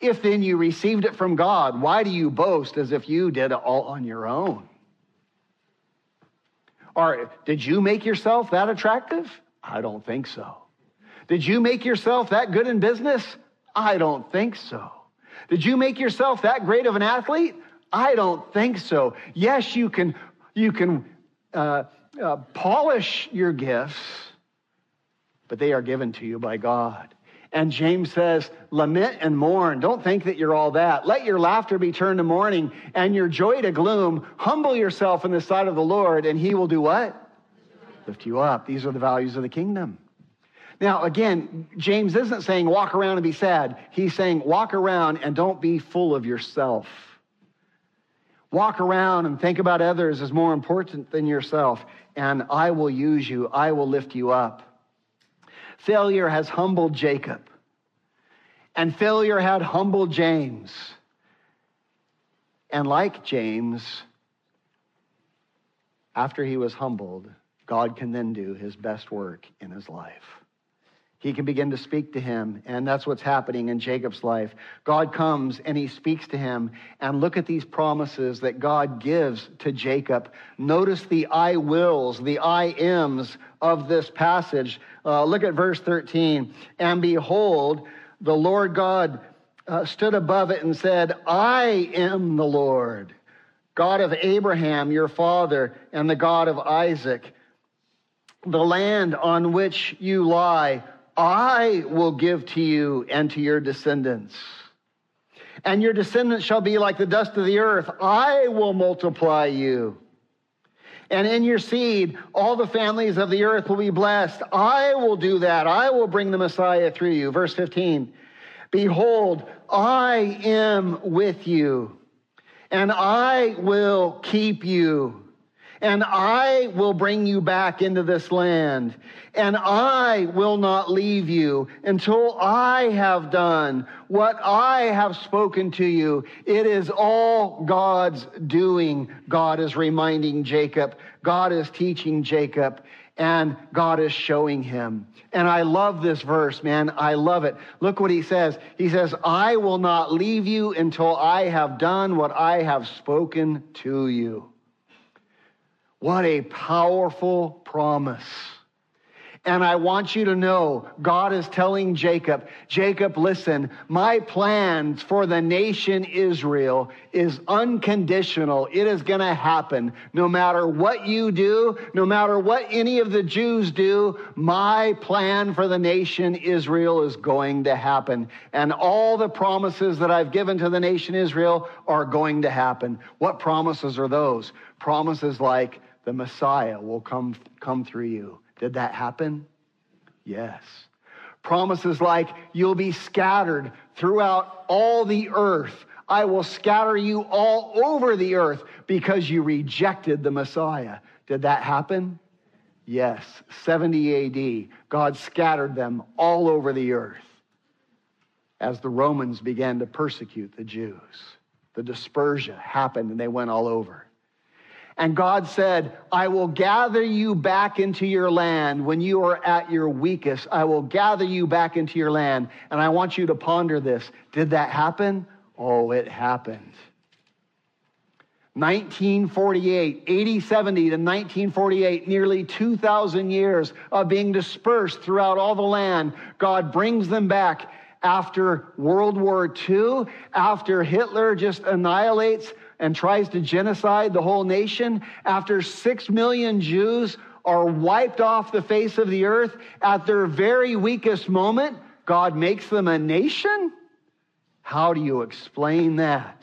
If then you received it from God, why do you boast as if you did it all on your own? Or did you make yourself that attractive? I don't think so. Did you make yourself that good in business? I don't think so. Did you make yourself that great of an athlete? I don't think so. Yes, you can, you can uh, uh, polish your gifts, but they are given to you by God. And James says, lament and mourn. Don't think that you're all that. Let your laughter be turned to mourning and your joy to gloom. Humble yourself in the sight of the Lord, and he will do what? Lift you up. These are the values of the kingdom. Now, again, James isn't saying walk around and be sad. He's saying walk around and don't be full of yourself. Walk around and think about others as more important than yourself, and I will use you, I will lift you up. Failure has humbled Jacob, and failure had humbled James. And like James, after he was humbled, God can then do his best work in his life he can begin to speak to him. And that's what's happening in Jacob's life. God comes and he speaks to him. And look at these promises that God gives to Jacob. Notice the I wills, the I ams of this passage. Uh, look at verse 13. And behold, the Lord God uh, stood above it and said, I am the Lord, God of Abraham, your father, and the God of Isaac. the land on which you lie, I will give to you and to your descendants. And your descendants shall be like the dust of the earth. I will multiply you. And in your seed, all the families of the earth will be blessed. I will do that. I will bring the Messiah through you. Verse 15 Behold, I am with you, and I will keep you and I will bring you back into this land, and I will not leave you until I have done what I have spoken to you. It is all God's doing. God is reminding Jacob, God is teaching Jacob, and God is showing him. And I love this verse, man. I love it. Look what he says. He says, I will not leave you until I have done what I have spoken to you. What a powerful promise. And I want you to know God is telling Jacob, Jacob, listen, my plans for the nation Israel is unconditional. It is going to happen. No matter what you do, no matter what any of the Jews do, my plan for the nation Israel is going to happen. And all the promises that I've given to the nation Israel are going to happen. What promises are those? Promises like, the Messiah will come, come through you. Did that happen? Yes. Promises like, you'll be scattered throughout all the earth. I will scatter you all over the earth because you rejected the Messiah. Did that happen? Yes. 70 AD, God scattered them all over the earth as the Romans began to persecute the Jews. The dispersion happened and they went all over. And God said, I will gather you back into your land when you are at your weakest. I will gather you back into your land. And I want you to ponder this. Did that happen? Oh, it happened. 1948, 8070 to 1948, nearly 2,000 years of being dispersed throughout all the land. God brings them back after World War II, after Hitler just annihilates and tries to genocide the whole nation, after six million Jews are wiped off the face of the earth at their very weakest moment, God makes them a nation? How do you explain that?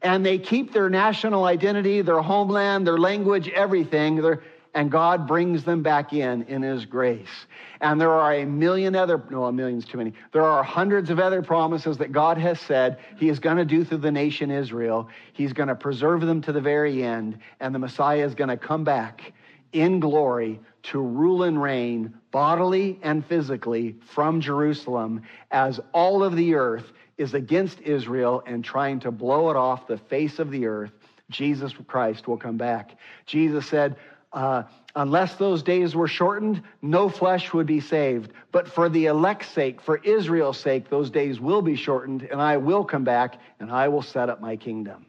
And they keep their national identity, their homeland, their language, everything. They're, and God brings them back in in His grace. And there are a million other, no, a million's too many. There are hundreds of other promises that God has said He is going to do through the nation Israel. He's going to preserve them to the very end, and the Messiah is going to come back in glory to rule and reign bodily and physically from Jerusalem as all of the earth is against Israel and trying to blow it off the face of the earth. Jesus Christ will come back. Jesus said, uh, unless those days were shortened, no flesh would be saved. But for the elect's sake, for Israel's sake, those days will be shortened, and I will come back and I will set up my kingdom.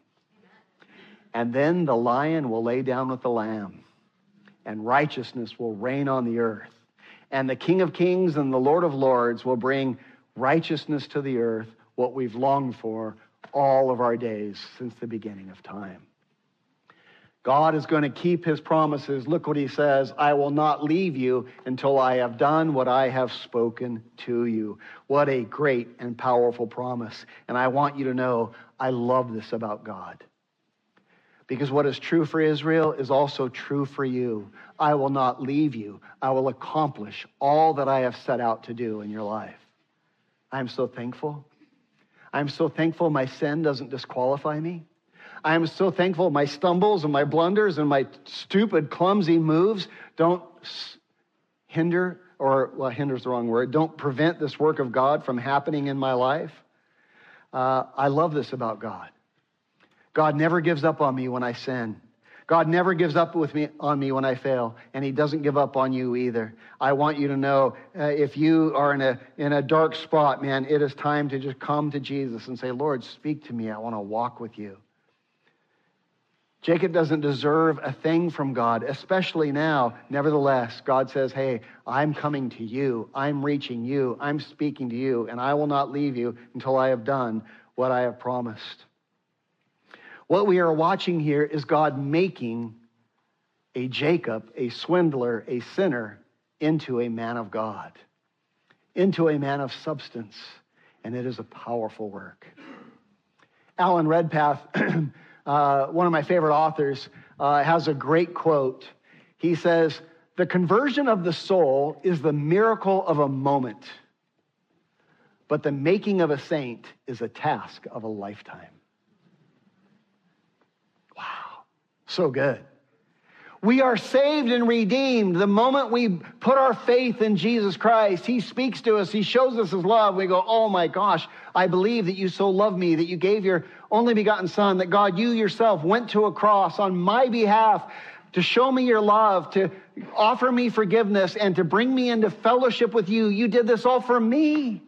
And then the lion will lay down with the lamb, and righteousness will reign on the earth. And the King of Kings and the Lord of Lords will bring righteousness to the earth, what we've longed for all of our days since the beginning of time. God is going to keep his promises. Look what he says I will not leave you until I have done what I have spoken to you. What a great and powerful promise. And I want you to know I love this about God. Because what is true for Israel is also true for you. I will not leave you. I will accomplish all that I have set out to do in your life. I'm so thankful. I'm so thankful my sin doesn't disqualify me. I am so thankful my stumbles and my blunders and my stupid, clumsy moves don't hinder, or well, hinder's the wrong word, don't prevent this work of God from happening in my life. Uh, I love this about God. God never gives up on me when I sin. God never gives up with me on me when I fail, and He doesn't give up on you either. I want you to know uh, if you are in a in a dark spot, man, it is time to just come to Jesus and say, "Lord, speak to me. I want to walk with you." Jacob doesn't deserve a thing from God, especially now. Nevertheless, God says, Hey, I'm coming to you. I'm reaching you. I'm speaking to you, and I will not leave you until I have done what I have promised. What we are watching here is God making a Jacob, a swindler, a sinner, into a man of God, into a man of substance. And it is a powerful work. Alan Redpath, uh, one of my favorite authors, uh, has a great quote. He says, The conversion of the soul is the miracle of a moment, but the making of a saint is a task of a lifetime. Wow, so good. We are saved and redeemed the moment we put our faith in Jesus Christ. He speaks to us, He shows us His love. We go, Oh my gosh, I believe that you so love me, that you gave your only begotten Son, that God, you yourself went to a cross on my behalf to show me your love, to offer me forgiveness, and to bring me into fellowship with you. You did this all for me.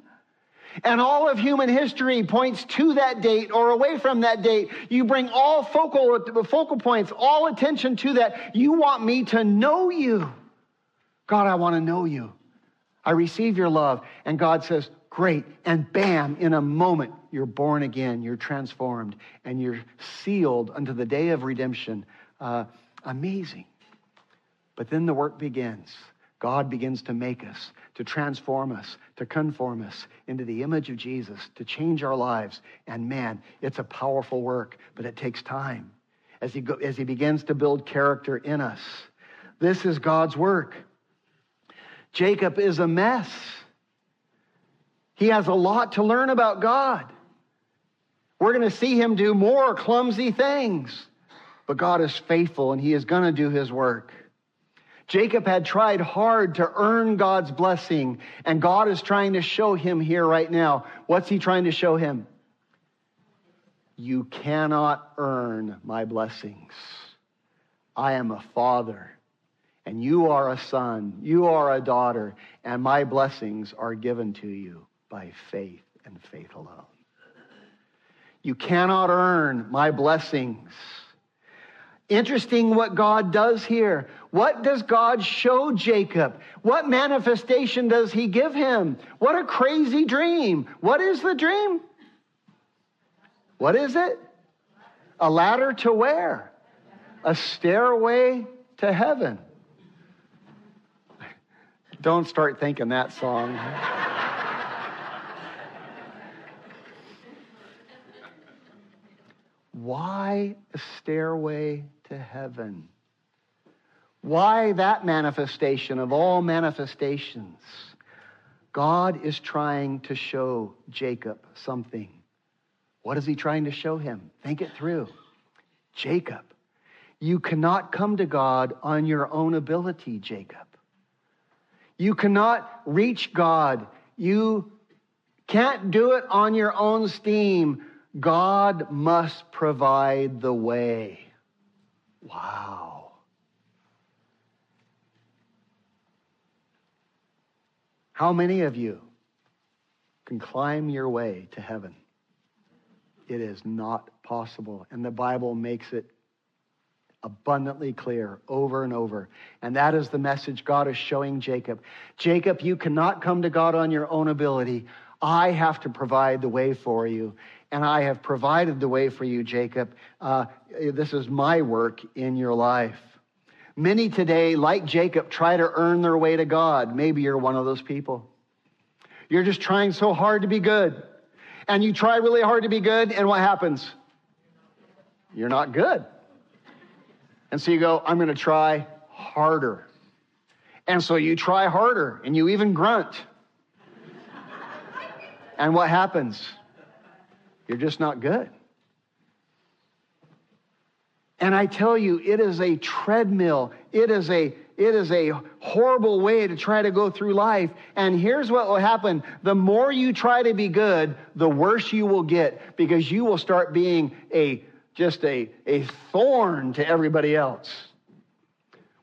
And all of human history points to that date or away from that date. You bring all focal, focal points, all attention to that. You want me to know you. God, I want to know you. I receive your love. And God says, Great. And bam, in a moment, you're born again, you're transformed, and you're sealed unto the day of redemption. Uh, amazing. But then the work begins. God begins to make us, to transform us, to conform us into the image of Jesus, to change our lives. And man, it's a powerful work, but it takes time as he, go, as he begins to build character in us. This is God's work. Jacob is a mess. He has a lot to learn about God. We're going to see him do more clumsy things, but God is faithful and he is going to do his work. Jacob had tried hard to earn God's blessing, and God is trying to show him here right now. What's he trying to show him? You cannot earn my blessings. I am a father, and you are a son, you are a daughter, and my blessings are given to you by faith and faith alone. You cannot earn my blessings. Interesting what God does here. What does God show Jacob? What manifestation does he give him? What a crazy dream. What is the dream? What is it? A ladder to where? A stairway to heaven. Don't start thinking that song. Why a stairway to heaven? Why that manifestation of all manifestations? God is trying to show Jacob something. What is he trying to show him? Think it through. Jacob, you cannot come to God on your own ability, Jacob. You cannot reach God. You can't do it on your own steam. God must provide the way. Wow. How many of you can climb your way to heaven? It is not possible. And the Bible makes it abundantly clear over and over. And that is the message God is showing Jacob. Jacob, you cannot come to God on your own ability. I have to provide the way for you and I have provided the way for you, Jacob. Uh, this is my work in your life. Many today, like Jacob, try to earn their way to God. Maybe you're one of those people. You're just trying so hard to be good. And you try really hard to be good, and what happens? You're not good. And so you go, I'm going to try harder. And so you try harder, and you even grunt. and what happens? You're just not good. And I tell you, it is a treadmill. It is a it is a horrible way to try to go through life. And here's what will happen. The more you try to be good, the worse you will get because you will start being a just a, a thorn to everybody else.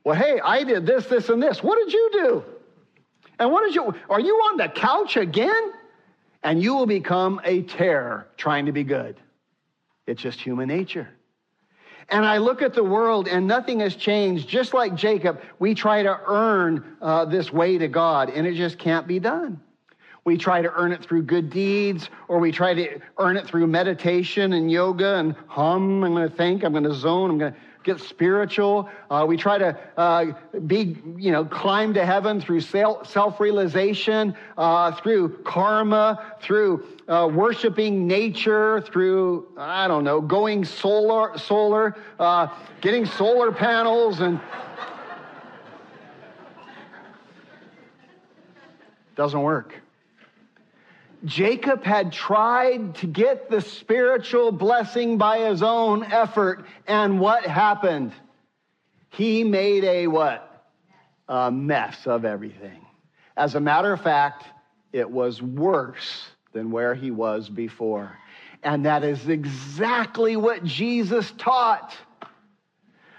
Well, hey, I did this, this, and this. What did you do? And what did you are you on the couch again? and you will become a terror trying to be good. It's just human nature. And I look at the world and nothing has changed. Just like Jacob, we try to earn uh, this way to God and it just can't be done. We try to earn it through good deeds or we try to earn it through meditation and yoga and hum. I'm going to think, I'm going to zone, I'm going to. Get spiritual. Uh, we try to uh, be, you know, climb to heaven through self realization, uh, through karma, through uh, worshiping nature, through, I don't know, going solar, solar uh, getting solar panels and. Doesn't work. Jacob had tried to get the spiritual blessing by his own effort, and what happened? He made a what? A mess of everything. As a matter of fact, it was worse than where he was before. And that is exactly what Jesus taught.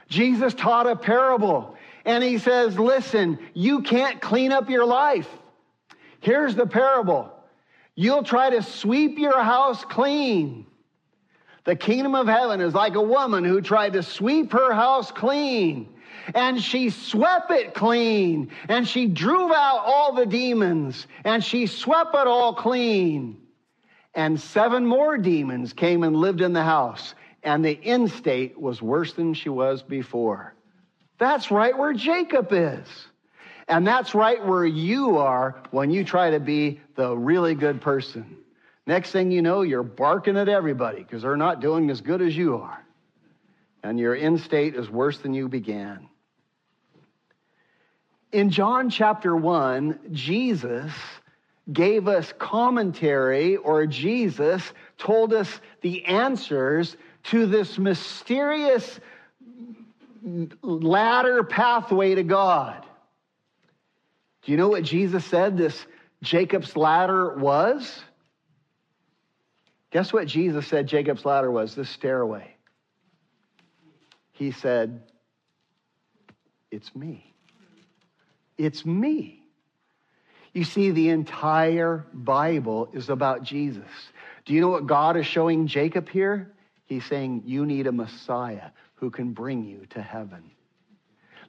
Jesus taught a parable, and he says, Listen, you can't clean up your life. Here's the parable You'll try to sweep your house clean. The kingdom of heaven is like a woman who tried to sweep her house clean. And she swept it clean. And she drove out all the demons. And she swept it all clean. And seven more demons came and lived in the house. And the end state was worse than she was before. That's right where Jacob is. And that's right where you are when you try to be the really good person. Next thing you know, you're barking at everybody because they're not doing as good as you are. And your end state is worse than you began. In John chapter 1, Jesus gave us commentary, or Jesus told us the answers to this mysterious ladder pathway to God. Do you know what Jesus said this Jacob's ladder was? Guess what Jesus said Jacob's ladder was? This stairway. He said, It's me. It's me. You see, the entire Bible is about Jesus. Do you know what God is showing Jacob here? He's saying, You need a Messiah who can bring you to heaven.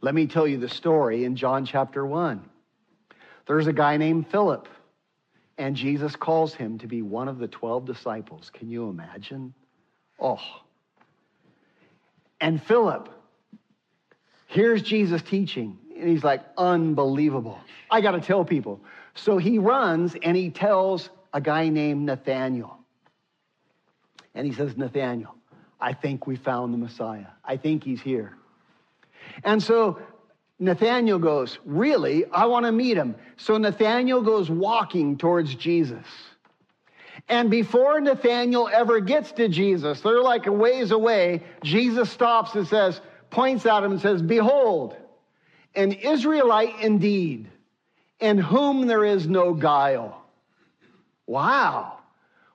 Let me tell you the story in John chapter 1. There's a guy named Philip, and Jesus calls him to be one of the 12 disciples. Can you imagine? Oh. And Philip here's Jesus teaching, and he's like, unbelievable. I got to tell people. So he runs and he tells a guy named Nathaniel. And he says, Nathaniel, I think we found the Messiah. I think he's here. And so Nathaniel goes, Really? I want to meet him. So Nathaniel goes walking towards Jesus. And before Nathaniel ever gets to Jesus, they're like a ways away. Jesus stops and says, points at him and says, Behold, an Israelite indeed, in whom there is no guile. Wow.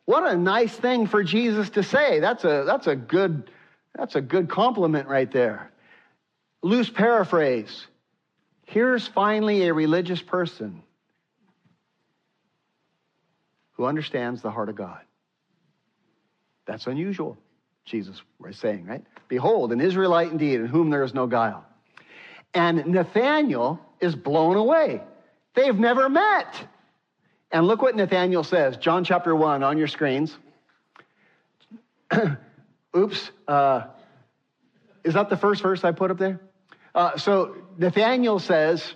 What a nice thing for Jesus to say. That's a, that's a good, that's a good compliment right there. Loose paraphrase. Here's finally a religious person who understands the heart of God. That's unusual, Jesus was saying, right? Behold, an Israelite indeed, in whom there is no guile. And Nathaniel is blown away. They've never met. And look what Nathaniel says, John chapter 1 on your screens. Oops. Uh, is that the first verse I put up there? Uh, so Nathaniel says,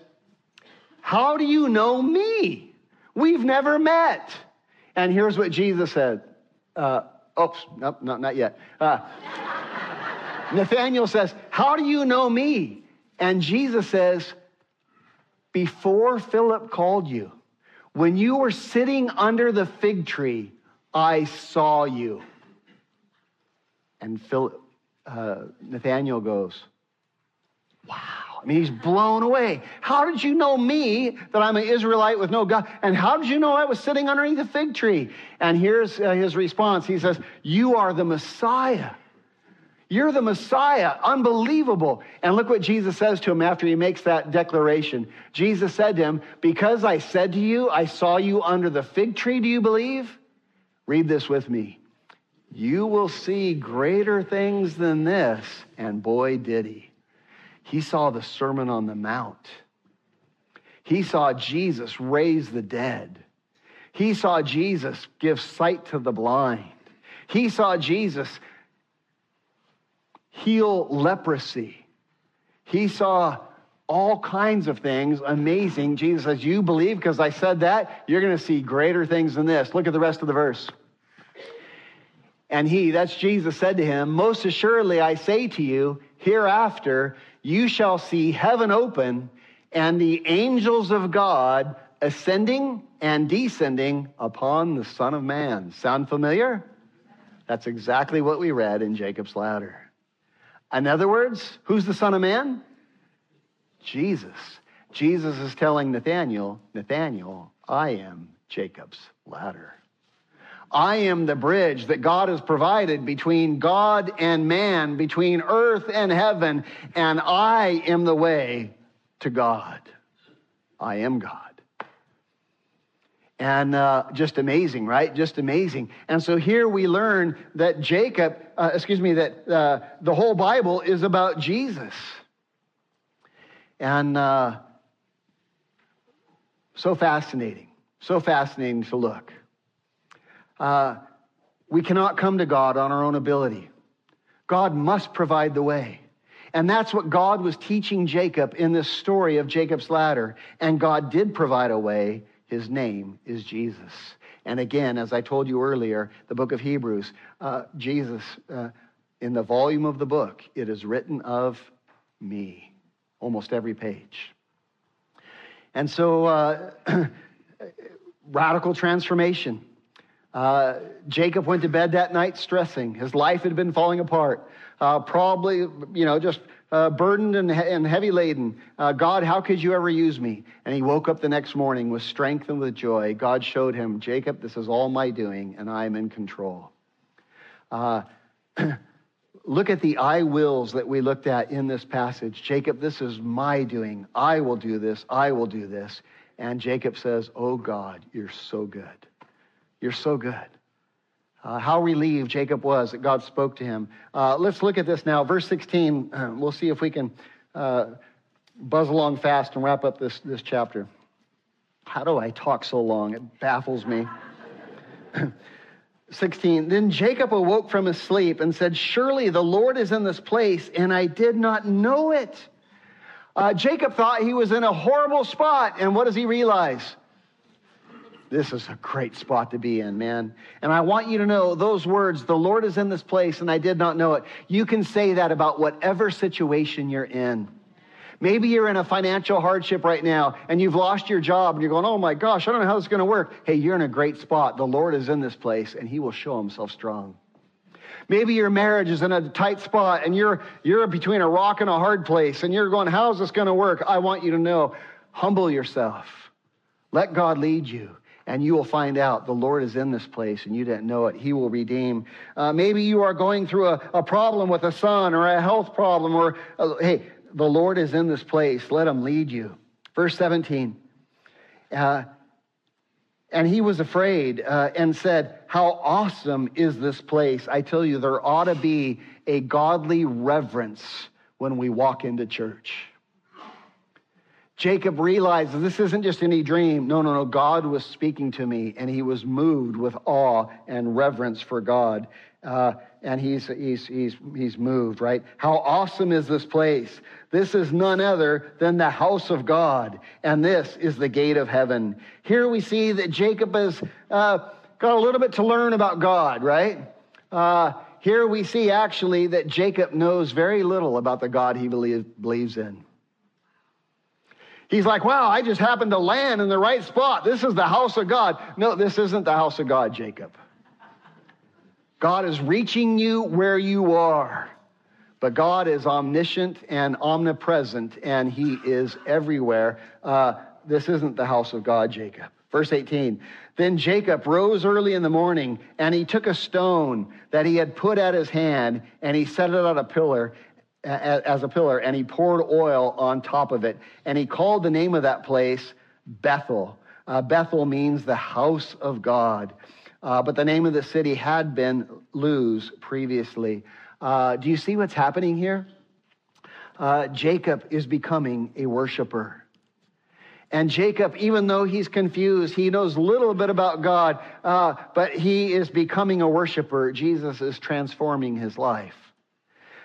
How do you know me? We've never met. And here's what Jesus said. Uh, oops, nope, not, not yet. Uh, Nathaniel says, How do you know me? And Jesus says, Before Philip called you, when you were sitting under the fig tree, I saw you. And Philip, uh, Nathaniel goes, Wow. I mean, he's blown away. How did you know me that I'm an Israelite with no God? And how did you know I was sitting underneath a fig tree? And here's uh, his response He says, You are the Messiah. You're the Messiah. Unbelievable. And look what Jesus says to him after he makes that declaration. Jesus said to him, Because I said to you, I saw you under the fig tree, do you believe? Read this with me. You will see greater things than this. And boy, did he. He saw the Sermon on the Mount. He saw Jesus raise the dead. He saw Jesus give sight to the blind. He saw Jesus heal leprosy. He saw all kinds of things amazing. Jesus says, You believe because I said that? You're going to see greater things than this. Look at the rest of the verse. And he, that's Jesus, said to him, Most assuredly I say to you, hereafter you shall see heaven open and the angels of God ascending and descending upon the Son of Man. Sound familiar? That's exactly what we read in Jacob's ladder. In other words, who's the Son of Man? Jesus. Jesus is telling Nathaniel, Nathaniel, I am Jacob's ladder. I am the bridge that God has provided between God and man, between earth and heaven, and I am the way to God. I am God. And uh, just amazing, right? Just amazing. And so here we learn that Jacob, uh, excuse me, that uh, the whole Bible is about Jesus. And uh, so fascinating, so fascinating to look. Uh, we cannot come to God on our own ability. God must provide the way. And that's what God was teaching Jacob in this story of Jacob's ladder. And God did provide a way. His name is Jesus. And again, as I told you earlier, the book of Hebrews, uh, Jesus, uh, in the volume of the book, it is written of me, almost every page. And so, uh, radical transformation. Uh, Jacob went to bed that night stressing. His life had been falling apart. Uh, probably, you know, just uh, burdened and, and, heavy laden. Uh, God, how could you ever use me? And he woke up the next morning with strength and with joy. God showed him, Jacob, this is all my doing, and I am in control. Uh, look at the I wills that we looked at in this passage. Jacob, this is my doing. I will do this. I will do this. And Jacob says, Oh God, you're so good. You're so good. Uh, how relieved Jacob was that God spoke to him. Uh, let's look at this now. Verse 16, uh, we'll see if we can uh, buzz along fast and wrap up this, this chapter. How do I talk so long? It baffles me. 16, then Jacob awoke from his sleep and said, Surely the Lord is in this place, and I did not know it. Uh, Jacob thought he was in a horrible spot, and what does he realize? This is a great spot to be in, man. And I want you to know those words, the Lord is in this place and I did not know it. You can say that about whatever situation you're in. Maybe you're in a financial hardship right now and you've lost your job and you're going, oh my gosh, I don't know how this is going to work. Hey, you're in a great spot. The Lord is in this place and he will show himself strong. Maybe your marriage is in a tight spot and you're, you're between a rock and a hard place and you're going, how's this going to work? I want you to know, humble yourself. Let God lead you and you will find out the Lord is in this place and you didn't know it. He will redeem. Uh, maybe you are going through a, a, problem with a son or a health problem, or uh, hey, the Lord is in this place. Let him lead you. Verse 17. Uh, and he was afraid uh, and said, How awesome is this place? I tell you, there ought to be a godly reverence when we walk into church. Jacob realized this isn't just any dream. No, no, no. God was speaking to me, and he was moved with awe and reverence for God. Uh, and he's, he's, he's, he's moved, right? How awesome is this place? This is none other than the house of God, and this is the gate of heaven. Here we see that Jacob has uh, got a little bit to learn about God, right? Uh, here we see actually that Jacob knows very little about the God he believe, believes in. He's like, wow, I just happened to land in the right spot. This is the house of God. No, this isn't the house of God, Jacob. God is reaching you where you are. But God is omniscient and omnipresent, and He is everywhere. Uh, this isn't the house of God, Jacob. Verse 18 Then Jacob rose early in the morning, and he took a stone that he had put at his hand, and he set it on a pillar, as a pillar, and he poured oil on top of it. And he called the name of that place Bethel. Uh, Bethel means the house of God. Uh, but the name of the city had been Luz previously. Uh, do you see what's happening here? Uh, Jacob is becoming a worshiper. And Jacob, even though he's confused, he knows little bit about God, uh, but he is becoming a worshiper. Jesus is transforming his life.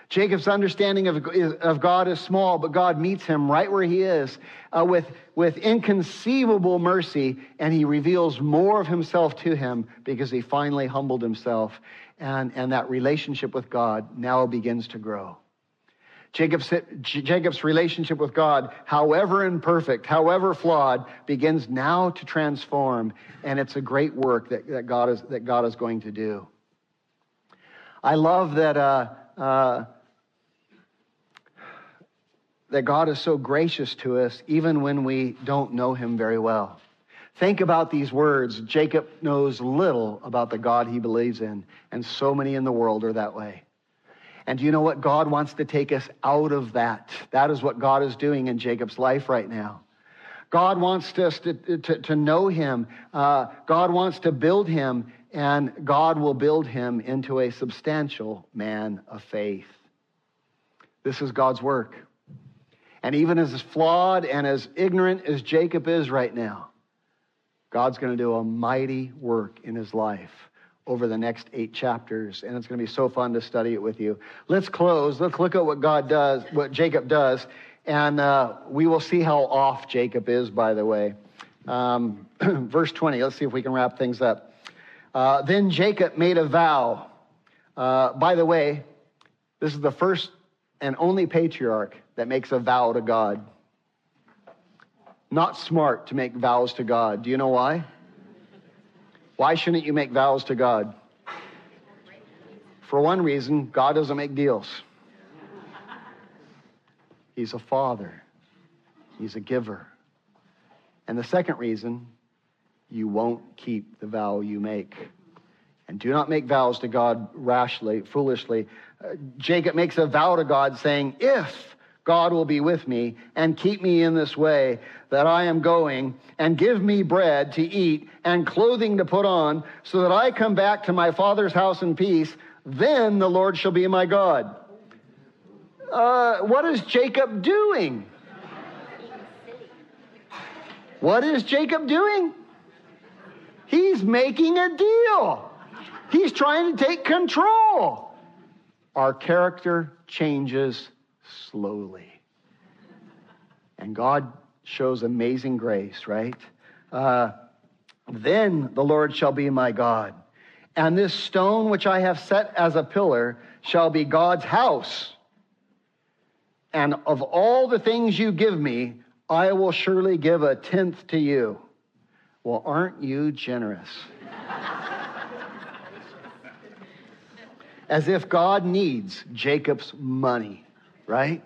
Jacob's understanding of, of God is small, but God meets him right where he is uh, with, with inconceivable mercy, and he reveals more of himself to him because he finally humbled himself. And, and that relationship with God now begins to grow. Jacob's, Jacob's relationship with God, however imperfect, however flawed, begins now to transform, and it's a great work that, that, God, is, that God is going to do. I love that, uh, uh, that God is so gracious to us even when we don't know Him very well. Think about these words. Jacob knows little about the God he believes in, and so many in the world are that way. And you know what? God wants to take us out of that. That is what God is doing in Jacob's life right now. God wants us to, to, to know him. Uh, God wants to build him, and God will build him into a substantial man of faith. This is God's work. And even as flawed and as ignorant as Jacob is right now, God's going to do a mighty work in his life over the next eight chapters, and it's going to be so fun to study it with you. Let's close. Let's look at what God does, what Jacob does, and uh, we will see how off Jacob is, by the way. Um, verse 20, let's see if we can wrap things up. Uh, then Jacob made a vow. Uh, by the way, this is the first and only patriarch that makes a vow to God. Not smart to make vows to God. Do you know why? Why shouldn't you make vows to God? For one reason, God doesn't make deals. He's a father, He's a giver. And the second reason, you won't keep the vow you make. And do not make vows to God rashly, foolishly. Uh, Jacob makes a vow to God saying, If God will be with me and keep me in this way that I am going and give me bread to eat and clothing to put on so that I come back to my father's house in peace. Then the Lord shall be my God. Uh, what is Jacob doing? What is Jacob doing? He's making a deal. He's trying to take control. Our character changes slowly. And God shows amazing grace, right? Uh, then the Lord shall be my God. And this stone which I have set as a pillar shall be God's house. And of all the things you give me, I will surely give a tenth to you. Well, aren't you generous? As if God needs Jacob's money right?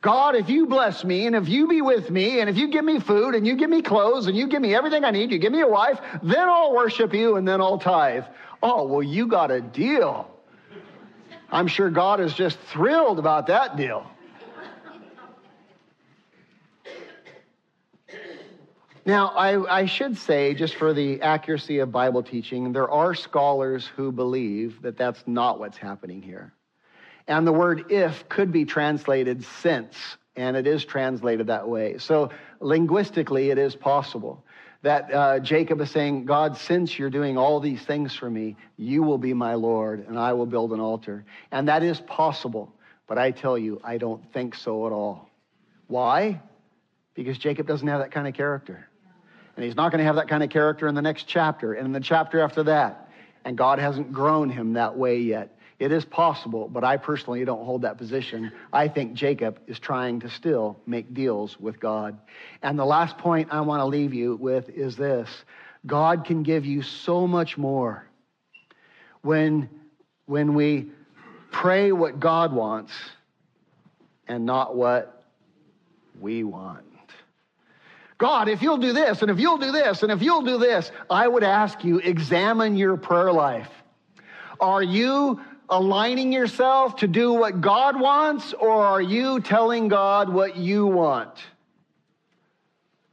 God, if you bless me and if you be with me and if you give me food and you give me clothes and you give me everything I need, you give me a wife, then I'll worship you and then I'll tithe. Oh, well, you got a deal. I'm sure God is just thrilled about that deal. Now, I, I, should say, just for the accuracy of Bible teaching, there are scholars who believe that that's not what's happening here. And the word if could be translated since, and it is translated that way. So linguistically, it is possible that uh, Jacob is saying, God, since you're doing all these things for me, you will be my Lord, and I will build an altar. And that is possible. But I tell you, I don't think so at all. Why? Because Jacob doesn't have that kind of character. And he's not going to have that kind of character in the next chapter and in the chapter after that. And God hasn't grown him that way yet. It is possible, but I personally don't hold that position. I think Jacob is trying to still make deals with God. And the last point I want to leave you with is this God can give you so much more when, when we pray what God wants and not what we want. God, if you'll do this, and if you'll do this, and if you'll do this, I would ask you, examine your prayer life. Are you aligning yourself to do what God wants, or are you telling God what you want?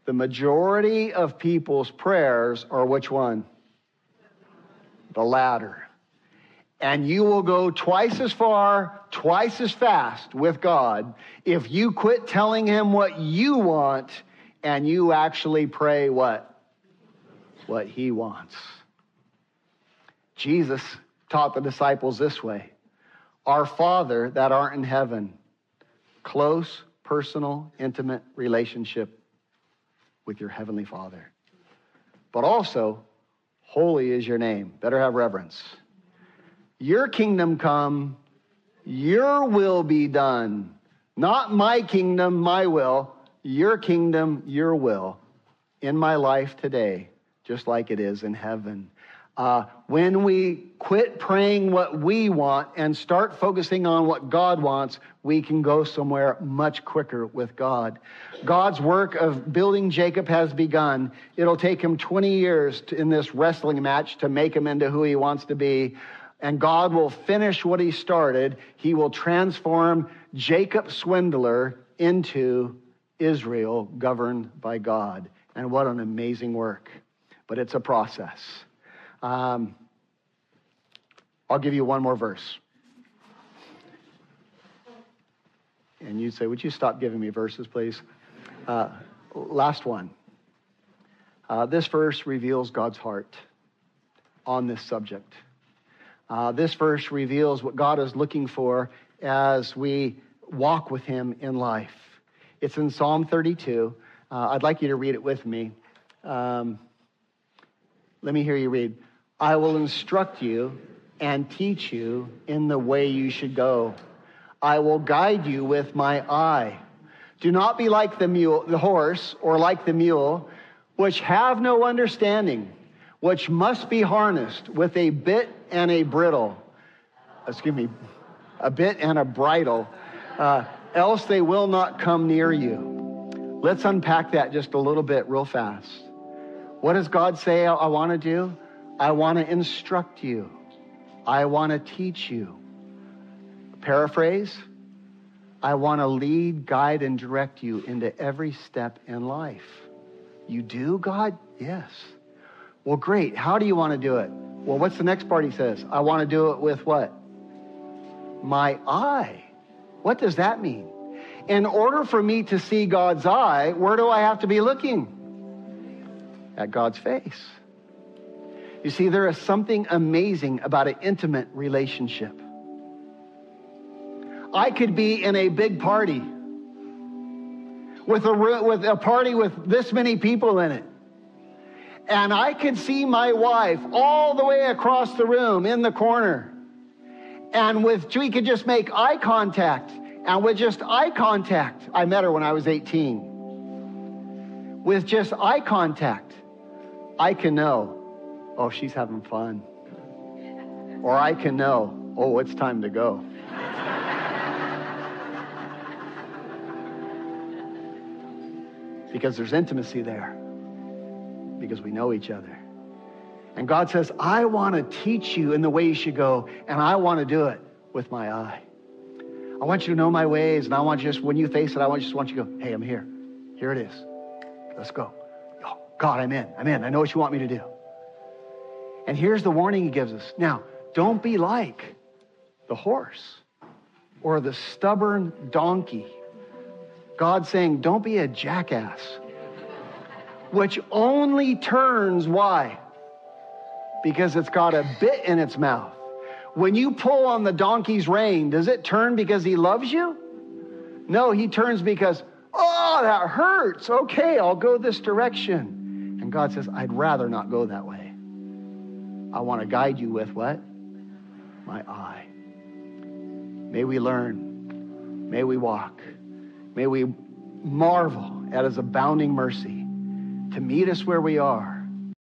The majority of people's prayers are which one? The latter. And you will go twice as far, twice as fast with God if you quit telling Him what you want and you actually pray what? What He wants. Jesus taught the disciples this way Our Father that art in heaven. Close, personal, intimate relationship with your Heavenly Father. But also, holy is your name. Better have reverence. Your kingdom come, your will be done. Not my kingdom, my will. Your kingdom, your will in my life today, just like it is in heaven. Uh, when we quit praying what we want and start focusing on what God wants, we can go somewhere much quicker with God. God's work of building Jacob has begun. It'll take him 20 years to, in this wrestling match to make him into who he wants to be. And God will finish what he started. He will transform Jacob Swindler into Israel governed by God. And what an amazing work. But it's a process. Um, I'll give you one more verse. And you'd say, Would you stop giving me verses, please? Uh, last one. Uh, this verse reveals God's heart on this subject. Uh, this verse reveals what God is looking for as we walk with Him in life. It's in Psalm 32. Uh, I'd like you to read it with me. Um, let me hear you read. I will instruct you and teach you in the way you should go. I will guide you with my eye. Do not be like the mule, the horse, or like the mule, which have no understanding, which must be harnessed with a bit and a bridle. Excuse me, a bit and a bridle, uh, else they will not come near you. Let's unpack that just a little bit, real fast. What does God say I, I want to do? I want to instruct you. I want to teach you. Paraphrase I want to lead, guide, and direct you into every step in life. You do, God? Yes. Well, great. How do you want to do it? Well, what's the next part he says? I want to do it with what? My eye. What does that mean? In order for me to see God's eye, where do I have to be looking? At God's face. You see, there is something amazing about an intimate relationship. I could be in a big party with a, with a party with this many people in it. And I could see my wife all the way across the room in the corner. And with, we could just make eye contact. And with just eye contact, I met her when I was 18. With just eye contact, I can know oh, she's having fun. Or I can know, oh, it's time to go. because there's intimacy there, because we know each other. And God says, I want to teach you in the way you should go, and I want to do it with my eye. I want you to know my ways, and I want you just, when you face it, I want you just want you to go, hey, I'm here. Here it is. Let's go. Oh, God, I'm in. I'm in. I know what you want me to do. And here's the warning he gives us. Now, don't be like the horse or the stubborn donkey. God saying, don't be a jackass, which only turns why? Because it's got a bit in its mouth. When you pull on the donkey's rein, does it turn because he loves you? No, he turns because, oh, that hurts. Okay, I'll go this direction. And God says, I'd rather not go that way. I want to guide you with what? My eye. May we learn. May we walk. May we marvel at his abounding mercy to meet us where we are